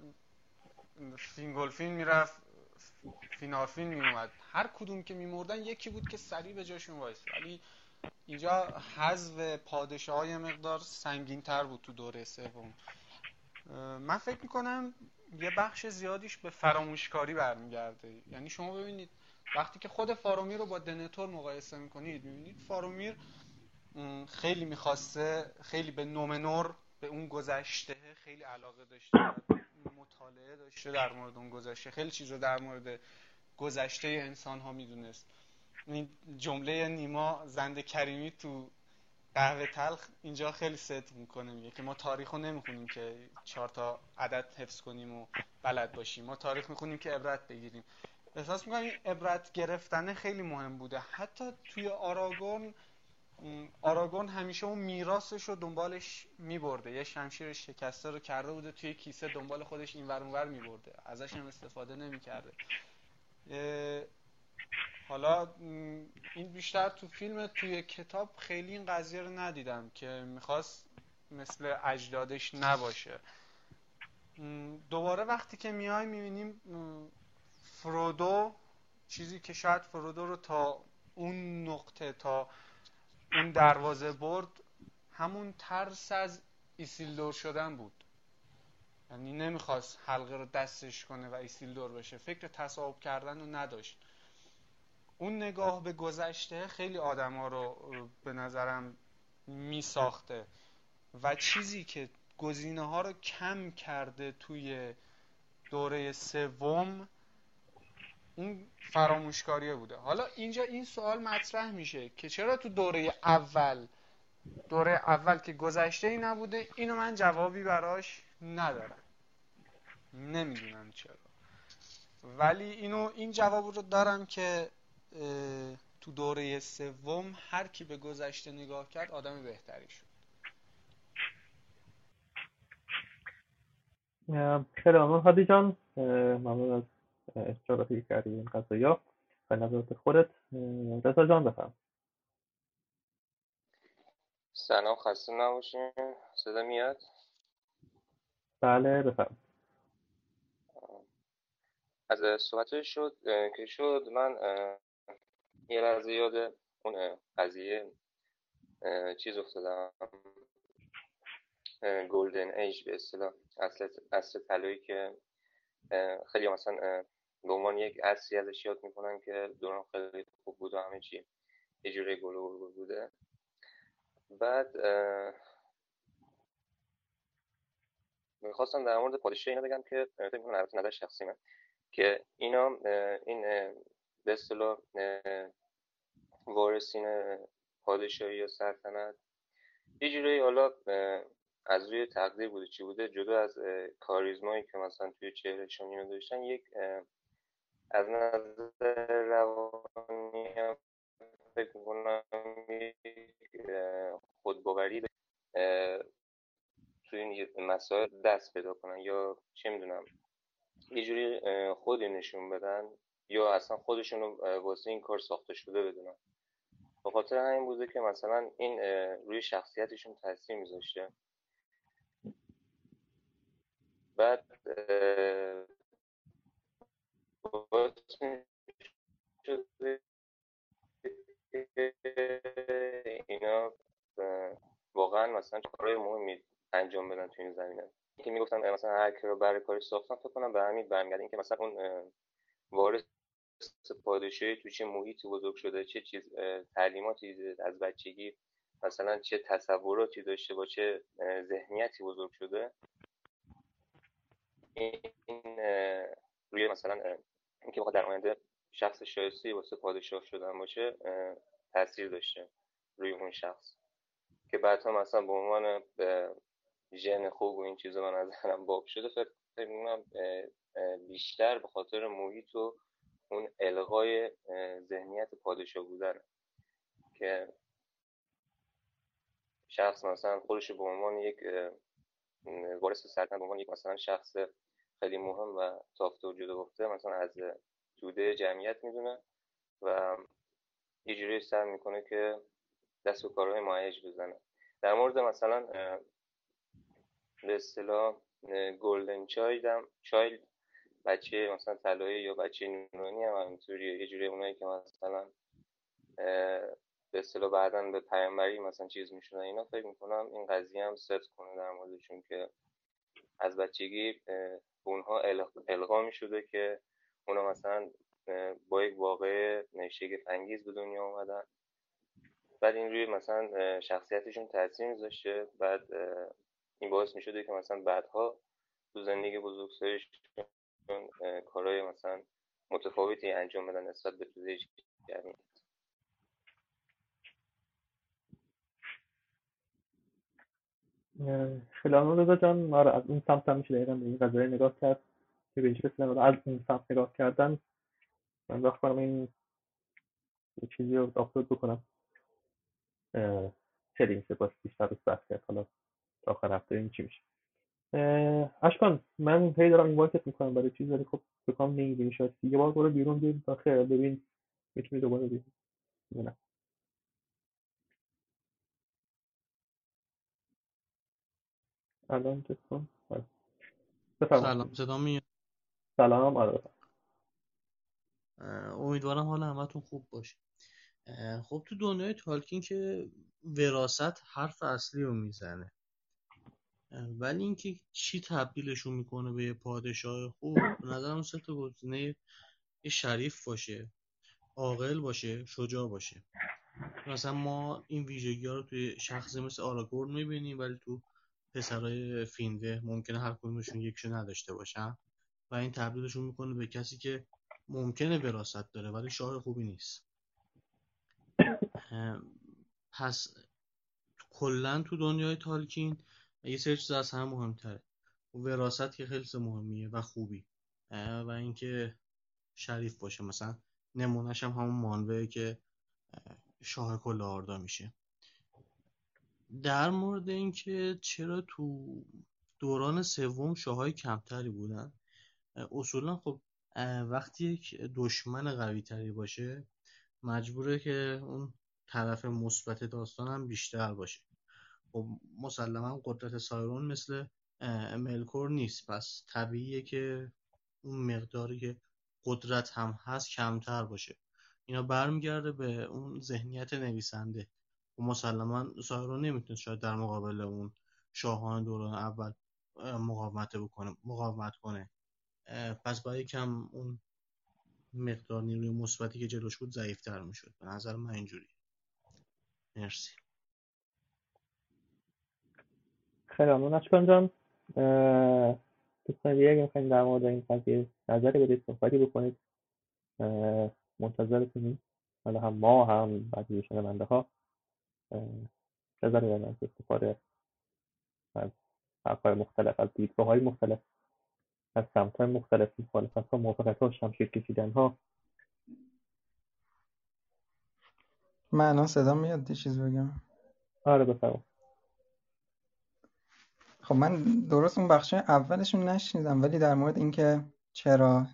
فینگولفین می‌رفت فینارفین میومد هر کدوم که میمردن یکی بود که سریع به جاشون وایسه ولی اینجا حذف پادشاه های مقدار سنگین تر بود تو دوره سوم. من فکر می‌کنم یه بخش زیادیش به فراموشکاری برمیگرده. یعنی شما ببینید وقتی که خود فارومیر رو با دنتور مقایسه می‌کنید می‌بینید فارومیر خیلی می‌خواسته خیلی به نومنور به اون گذشته خیلی علاقه داشته. مطالعه داشته در مورد اون گذشته. خیلی چیز رو در مورد گذشته انسان ها می‌دونست. این جمله نیما زنده کریمی تو قهوه تلخ اینجا خیلی ست می‌کنه. میگه که ما تاریخ رو نمی‌خونیم که چهار تا عدد حفظ کنیم و بلد باشیم. ما تاریخ می‌خونیم که عبرت بگیریم. احساس می‌کنم این عبرت گرفتن خیلی مهم بوده. حتی توی آراگون آراگون همیشه اون میراثش رو دنبالش میبرده. یه شمشیر شکسته رو کرده بوده توی کیسه دنبال خودش این ور میبرده. ازش هم استفاده نمی‌کرده. حالا این بیشتر تو فیلم توی کتاب خیلی این قضیه رو ندیدم که می‌خواست مثل اجدادش نباشه. دوباره وقتی که میای می‌بینیم فرودو چیزی که شاید فرودو رو تا اون نقطه تا اون دروازه برد همون ترس از ایسیلدور شدن بود. یعنی نمی‌خواست حلقه رو دستش کنه و ایسیلدور بشه. فکر تصاحب کردن رو نداشت. اون نگاه به گذشته خیلی آدما رو به نظرم می ساخته و چیزی که گزینه ها رو کم کرده توی دوره سوم اون فراموشکاریه بوده. حالا اینجا این سوال مطرح میشه که چرا تو دوره اول دوره اول که گذشته ای نبوده اینو من جوابی براش ندارم. نمی‌دونم چرا. ولی اینو این جواب رو دارم که تو دوره سوم هر کی به گذشته نگاه کرد آدم بهتری شد. خیلی ممنون. جان ممنون از اشتراکی کردی این قضایا و نظرات خودت رضا جان بفرم سلام خسته نباشین. صدا میاد؟ بله بفرم از صحبت شد که شد من یه لحظه یاد اون قضیه چیز افتادم. گلدن ایج به اصطلاح اصل اصل طلایی که خیلی مثلا به عنوان یک اصلی ازش یاد می‌کنن که دوران خیلی خوب بود و همه چی یه جوری گل بوده. بعد می‌خواستم در مورد پادشاه اینا بگم که فکر می‌کنم البته نظر شخصی من که اینا این به اصطلاح وارثین پادشاهی یا سلطنت یه جوری حالا از روی تقدیر بوده چی بوده؟ جدا از کاریزمایی که مثلا توی چهرهشون اینو داشتن یک از نظر روانی هم فکر می‌کنم خودباوری توی این مسائل دست پیدا کنن یا چه می‌دونم یه جوری خودی نشون بدن یا اصلا خودشون رو واسه این کار ساخته شده بدونن. به خاطر همین بوده که مثلا این روی شخصیتشون تاثیر میذاشته. بعد اینا واقعا مثلا کارهای مهمی انجام بدن تو این زمینه؟ که می‌گفتن مثلا هر کی رو برای کارش ساختن فکر کنم به همین برمیگرده که مثلا اون وارث پادشاهی تو چه محیطی بزرگ شده چه چیز تعلیماتی از بچگی مثلا چه تصوراتی داشته با چه ذهنیتی بزرگ شده این روی مثلا اینکه در آینده شخص شایسته واسه پادشاه شدن باشه تاثیر داشته روی اون شخص. که بعدها مثلا به عنوان ژن خوب و این چیزا من نظرم باب شده فکر بیشتر به خاطر محیط و اون الغای ذهنیت پادشاه بودن. که شخص مثلا خودش به عنوان یک وارث سلطنت به عنوان یک مثلا شخص خیلی مهم و تافته و جدا گفته مثلا از توده جمعیت می‌دونه و یه جوری سر می‌کنه که دست به کارهای مایج بزنه. در مورد مثلا به اصطلاح گلدن چایلد چایلد بچه مثلا طلایی یا بچه نورانی هم همینطوریه. یه جوری اونایی که مثلا به اصطلاح بعدا به پیامبری مثلا چیز میشونن اینا فکر می‌کنم این قضیه هم ست کنه در موردشون که از بچگی به اونها القا می‌شده که اونا مثلا با یک واقع شگفت انگیز به دنیا آمدن بعد این روی مثلا شخصیتشون تاثیر میذاشته. بعد این باعث می‌شده که مثلا بعدها تو زندگی بزرگسالیشون کارهای مثلا متفاوتی انجام بدن نسبت به توده خیلی رضا جان آره از اون سمت هم میشه دقیقا به این قضایی نگاه کرد که به اینجا از اون سمت نگاه کردن من وقت کنم این چیزی رو آپلود بکنم. خیلی میشه باز بیشتر رو بحث کرد. حالا آخر هفته این چی میشه. اشکان من هی دارم این وایتت می‌کنم برای چیز ولی خب بکنم نمی‌بینی شاید یه بار برو بیرون بیم داخل ببین می‌تونی دوباره ببین نه. الان کن آره. سلام صدا میاد؟ سلام آره. امیدوارم حال همتون خوب باشه. خب تو دنیای تالکین که وراست حرف اصلی رو می‌زنه. ولی اینکه چی تبدیلشون می‌کنه به یه پادشاه؟ خوب به نظرم سه تا گزینه شریف باشه عاقل باشه شجاع باشه. مثلا ما این ویژگی ها رو توی شخصی مثل آراگورن می‌بینیم ولی تو پسرای فینده ممکنه هر کدومشون یکشو نداشته باشن و این تبدیلشون می‌کنه به کسی که ممکنه وراست داره ولی شاه خوبی نیست. پس کلا تو دنیای تالکین یه سری چیز از هم مهمتره. وراست که خیلی مهمیه و خوبی. و اینکه شریف باشه. مثلا نمونهش هم همون مانوه که شاه کل آردا میشه. در مورد اینکه چرا تو دوران سوم شاههای کمتری بودن اصولا خب وقتی یک دشمن قوی تری باشه مجبوره که اون طرف مثبت داستان هم بیشتر باشه. خب مسلما قدرت سایرون مثل ملکور نیست. پس طبیعیه که اون مقداری که قدرت هم هست کمتر باشه. اینا برمیگرده به اون ذهنیت نویسنده. و مسلما سایرون نمی‌تونه شاید در مقابل اون شاهان دوران اول مقاومت بکنه مقاومت کنه. پس باید کم اون مقدار نیروی مثبتی که جلوش بود ضعیفتر می‌شد. به نظر من اینجوری. مرسی. خیلی ممنون. اشکان جان دوستان دیگه اگه می‌خواین در مورد این قضیه نظری بدید صحبتی بکنید منتظرتونیم. حالا هم ما هم بعضی شنونده ها نظری دارن از استفاده از حرفهای مختلف از دیدگاه های مختلف از سمت های مختلف مخالفت ها موافقت ها شمشیر کشیدن ها. من الان صدا میاد یه چیز بگم. آره بفرما. خب من درست اون بخش اولشون نشنیدم ولی در مورد اینکه چرا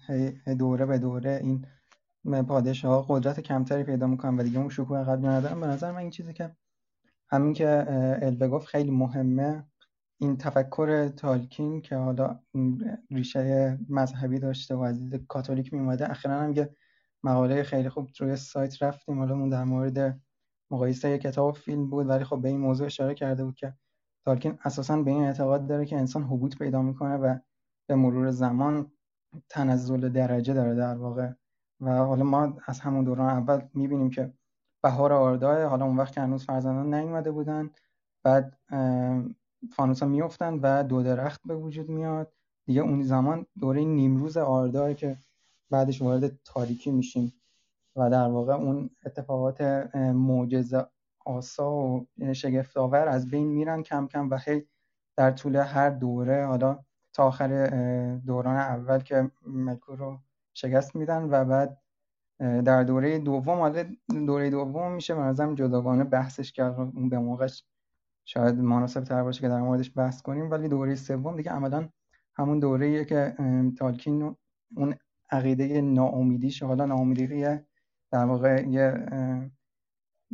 دوره به دوره این پادشاه ها قدرت کمتری پیدا می‌کنن و دیگه اون شکوه قبلی ندارن به نظر من این چیزی که همین که البه گفت خیلی مهمه. این تفکر تالکین که حالا ریشه مذهبی داشته و از کاتولیک میومده اخیرا هم یه مقاله خیلی خوب روی سایت رفتیم. حالا در مورد مقایسه کتاب و فیلم بود ولی خب به این موضوع اشاره کرده بود که تالکین اساسا به این اعتقاد داره که انسان حبوط پیدا می‌کنه و به مرور زمان تنزل درجه داره در واقع. و حالا ما از همون دوران اول می‌بینیم که بهار آرداه حالا اون وقت که هنوز فرزندان نیومده بودن بعد فانوس ها میفتن و دو درخت به وجود میاد. دیگه اون زمان دوره نیمروز آرداه که بعدش وارد تاریکی میشیم و در واقع اون اتفاقات معجزه آسا و شگفتآور از بین میرن کم کم و خیلی در طول هر دوره حالا تا آخر دوران اول که مکو رو شکست میدن و بعد در دوره دوم حالا دوره دوم میشه به جداگانه بحثش کرد اون به موقعش شاید مناسب تر باشه که در موردش بحث کنیم. ولی دوره سوم دیگه عملا همون دوره که تالکین اون عقیده ناامیدیش حالا ناامیدی در واقع یه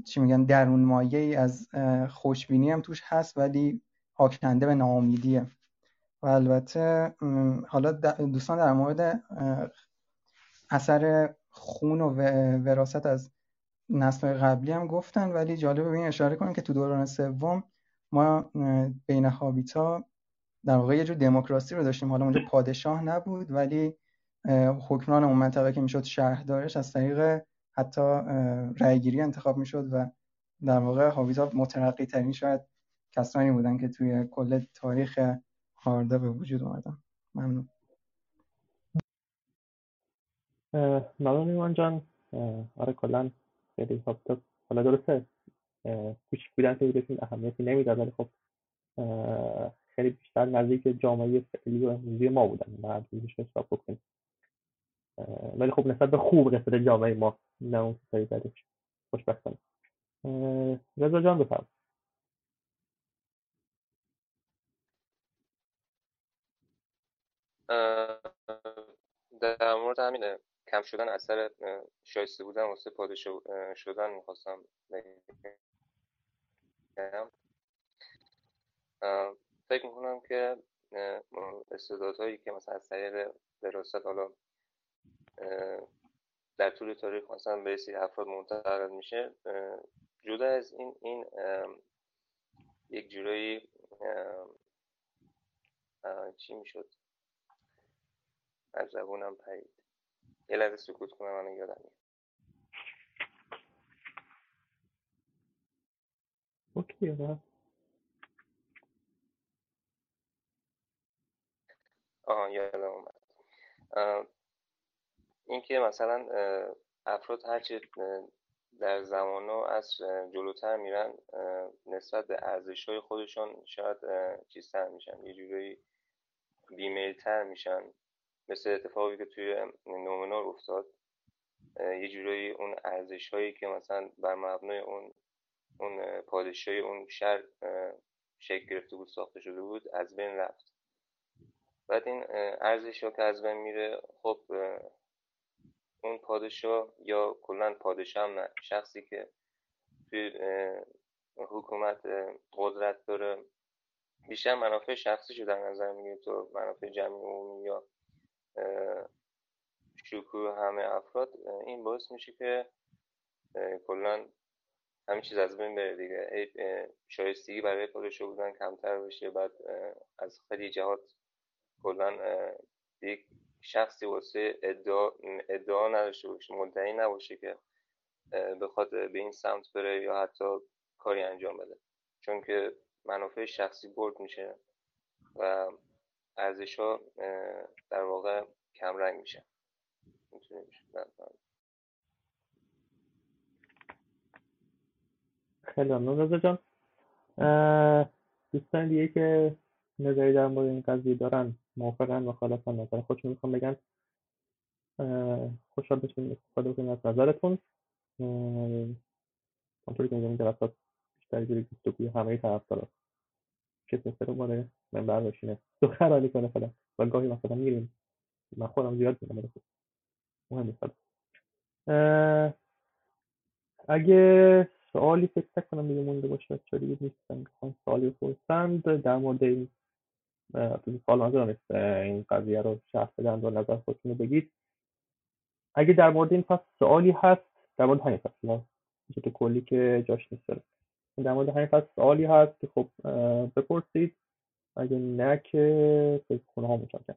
چی میگن درون مایه ای از خوشبینی هم توش هست ولی آکنده به ناامیدیه. و البته حالا دوستان در مورد اثر خون و وراست از نسل قبلی هم گفتن ولی جالب به این اشاره کنیم که تو دوران سوم ما بین هابیتا در واقع یه جور دموکراسی رو داشتیم. حالا اونجا پادشاه نبود ولی حکمران اون منطقه که می‌شد شهردارش از طریق حتی رأیگیری انتخاب می‌شد و در واقع هابیتا مترقی ترین شاید کسانی بودن که توی کل تاریخ هارده به وجود اومدن. ممنون. ممنون ایمان جان. آره کلا خیلی هابیتا حالا درسته. کوچیک بودن که بهشون اهمیتی نمی‌داد ولی خب خیلی بیشتر نزدیک جامعه فعلی و امروزی ما بودن. بعد حساب بکنیم. ولی خب نسبت به خوب قسمت جامعه ما نه اون کسایی بدش خوشبختانه. رضا جان بفرم. در مورد همین کم شدن اثر شایسته بودن واسه پادشاه شدن می‌خواستم بگم. فکر می‌کنم که استعدادهایی که مثلا از طریق دراست حالا در طول تاریخ مثلا به سری افراد منتقل میشه جدا از این این یک جورایی چی می‌شد؟ از زبونم پرید. یه لحظه سکوت کنم من یادم میاد. اوکی آها یادم اومد. اینکه مثلا افراد هرچی در زمان از جلوتر میرن نسبت به ارزش های خودشون شاید چیزتر میشن. یه جورایی بیمیلتر میشن. مثل اتفاقی که توی نومنار افتاد یه جورایی اون ارزش هایی که مثلا بر مبنای اون اون پادشاهی اون شهر شکل گرفته بود ساخته شده بود از بین رفت. بعد این ارزش ها که از بین میره خب اون پادشاه یا کلا پادشاه هم نه شخصی که توی حکومت قدرت داره بیشتر منافع شخصی شده در نظر می‌گیره تو منافع جمعی عمومی یا شکوه همه افراد این باعث میشه که کلا همین چیز از بین بره دیگه. شایستگی برای پادشاه بودن کمتر بشه بعد از خیلی جهات کلا یک شخصی واسه ادعا, ادعا نداشته باشه مدعی نباشه که بخواد به این سمت بره یا حتی کاری انجام بده. چون که منافع شخصی برد میشه و ارزش ها در واقع کمرنگ میشه. خیلی ممنون رضا جان. دوستان دیگه که نظری در مورد این قضیه دارن موافقن مخالفن نظر خودشون می‌خوام بگن. خوشحال بشین استفاده کنید از نظرتون. اونطوری که میگم جلسات بیشتر جوری گفتگوی همه طرفدارا. چه مثل من برداشتینه سخنرانی کنه فقط و گاهی مثلا میریم. من خودم زیاد میرم ولی مهم نیست اگه سوالی فکر کنم دیگه مونده باشه بچه‌ها دیگه نیستن سوالی بپرسند در مورد این سال منظورم این قضیه رو شرح بدن و نظر خودتون رو بگید. اگه در مورد این فصل سوالی هست در مورد همین فصل تو کلی که جاش نیست. داره در مورد همین فصل سوالی هست که خب بپرسید. اگه نه که فکر کنم ها مشارکت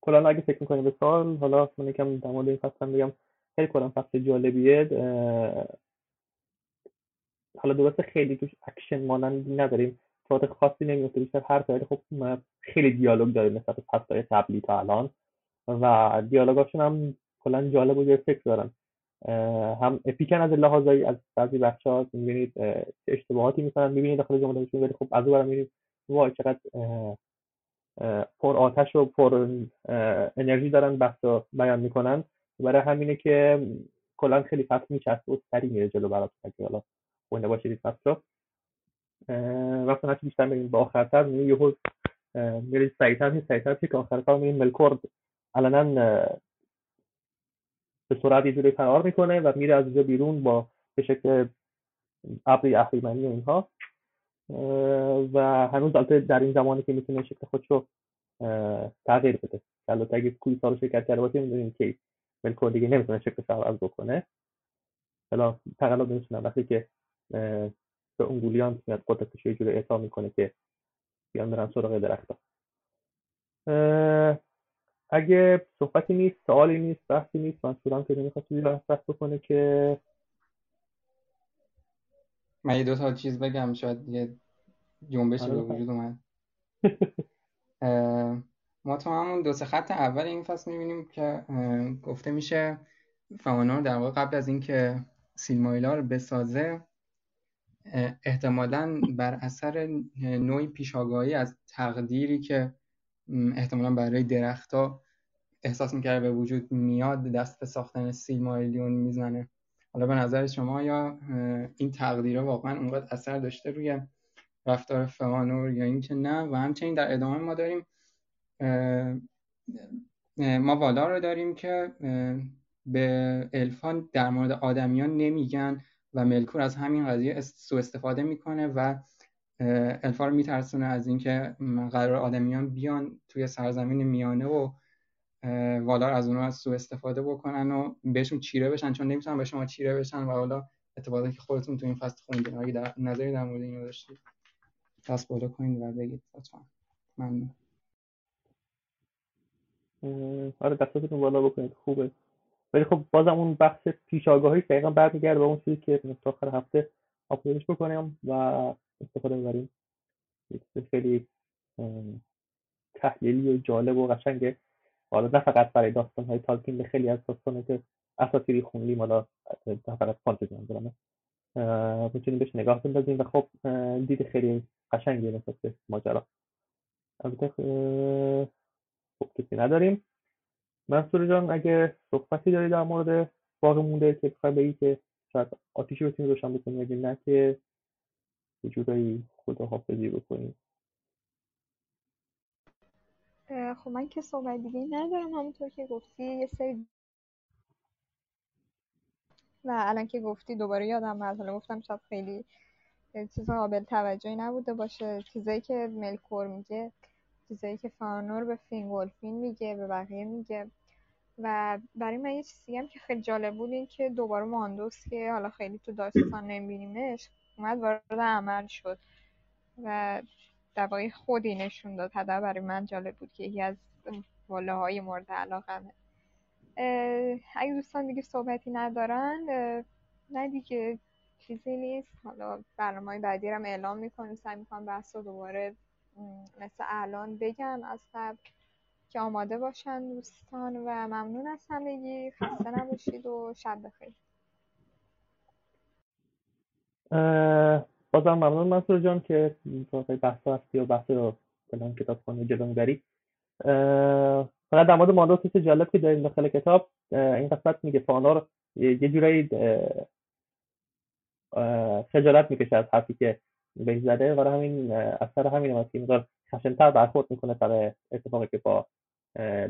کلا اگه فکر می‌کنی به سال حالا من یکم در مورد این فصل هم بگم. خیلی کلا فصل جالبیه. حالا درسته خیلی توش اکشن مانندی نداریم. اتفاقات خاصی نمیفته بیشتر هر سایت خب خیلی دیالوگ داره نسبت به فصلهای قبلی تا الان. و دیالوگاشون هم کلا جالب و فکر دارن. هم اپیکن از لحاظایی از بعضی بخش ها می‌بینید اشتباهاتی می‌کنن. می‌بینید داخل جملهشون ولی خب از اون برم وای چقدر پر آتش و پر انرژی دارن بحث بیان می‌کنن. برای همینه که کلا خیلی فصل میچسبه و سری میره جلو براتون که حالا خونده باشید فصل رو. وقتی هرچی بیشتر میریم با آخرتر. میریم یهو میرید سریعتر میرید سریعتر که آخرتر میریم ملکورد علنا به سرعت یه فرار می‌کنه و میره از اینجا بیرون با به شکل ابری اهریمنی و اینها. و هنوز البته در این زمانی که می‌تونه شکل خودش رو تغییر بده. البته اگه کوی رو شرکت کرده باشه می‌دونیم که ملکور دیگه نمی‌تونه شکل عوض بکنه. حالا تقلب نمی‌تونم. وقتی که به انگولیان میاد قدرتش یه جوری اعطا می‌کنه که بیان برن سراغ درخت اگه صحبتی نیست سوالی نیست بحثی نیست منصورم که نمی‌خواد چیزی بحث بکنه که من یه دو تا چیز بگم شاید یه جنبشی به وجود اومد. [LAUGHS] ما تو همون دو سه خط اول این فصل می‌بینیم که گفته میشه فوانور در واقع قبل از اینکه سیلمایلا رو بسازه احتمالا بر اثر نوعی پیشاگاهی از تقدیری که احتمالا برای درختها احساس می‌کرده به وجود میاد دست به ساختن سیلمایلیون می‌زنه. حالا به نظر شما یا این تقدیره واقعا اونقدر اثر داشته روی رفتار فوانور یا اینکه نه؟ و همچنین در ادامه ما داریم ما والا رو داریم که به الفان در مورد آدمیان نمیگن و ملکور از همین قضیه سوء استفاده می‌کنه و الفا رو میترسونه از اینکه قرار آدمیان بیان توی سرزمین میانه و والار از اونها سوء استفاده بکنن و بهشون چیره بشن. چون نمی‌تونن به شما چیره بشن و حالا اتفاقی که خودتون تو این فصل خوندین اگه در نظری در مورد اینو داشتید دست بالا کنید و بگید. لطفا. ممنون. آره دستتون بالا بکنید. خوبه. ولی خب بازم اون بخش پیش آگاهی دقیقا برمیگرده به اون چیزی که تا آخر هفته آپلودش بکنیم و استفاده ببریم خیلی تحلیلی و جالب و قشنگه. حالا نه فقط برای داستان های تالکین به خیلی از داستان که اساطیری خوندیم حالا نه فقط فانتزی منظورمه. می‌تونیم بهش نگاه بندازیم و خب دید خیلی قشنگی نسبت به ماجرا. البته خب کسی نداریم. منصور جان اگه صحبتی داری در مورد باقی مونده که بخوای بگی که شاید آتیشی بتونی روشن بکنی اگه نه که یه جورایی خداحافظی بکنیم خب من که صحبت دیگه ندارم همونطور که گفتی یه سری و الان که گفتی دوباره یادم از حالا گفتم شاید خیلی چیز قابل توجهی نبوده باشه. چیزایی که ملکور میگه چیزایی که فانور به فینگولفین میگه به بقیه میگه. و برای من یه چیزی هم که خیلی جالب بود این که دوباره ماندوس که حالا خیلی تو داستان نمیبینیمش اومد وارد عمل شد و دوای خودی نشون داد. حداقل برای من جالب بود که یکی از واله های مورد علاقمه. اگه دوستان دیگه صحبتی ندارن نه دیگه چیزی نیست. حالا برنامه های بعدی هم اعلام می‌کنیم. سعی می‌کنم بحث رو دوباره مثل الان بگم از قبل. که آماده باشن دوستان و ممنون از همگی. خسته نباشید و شب بخیر. بازم ممنون منصور جان که بحث هستی و بحث رو کلام کتاب خانه جلو می‌بری. فقط در مورد ماندو جالب که داریم داخل کتاب این قسمت میگه فانار یه جورایی خجالت می‌کشه از حرفی که بهش زده. برای همین اثر همین هم که مقدار خشنتر برخورد می‌کنه سر اتفاقی که با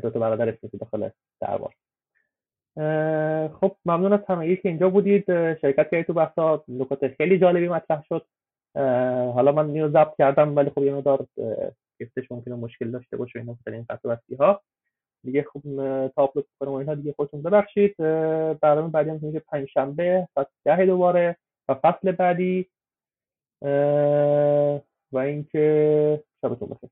دو تا برادرش میشه داخل دربار. خب ممنون از همه که اینجا بودید. شرکت کردید تو بحثا. نکات خیلی جالبی مطرح شد. حالا من اینو ضبط کردم ولی خب یه مقدار گفتش ممکنه مشکل داشته باشه اینا این قطع بستی ها دیگه خب تا آپلود کنم اینها دیگه خودتون ببخشید. برنامه بعدی هم میشه پنج شنبه ساعت ده دوباره و فصل بعدی. و اینکه شبتون بخیر.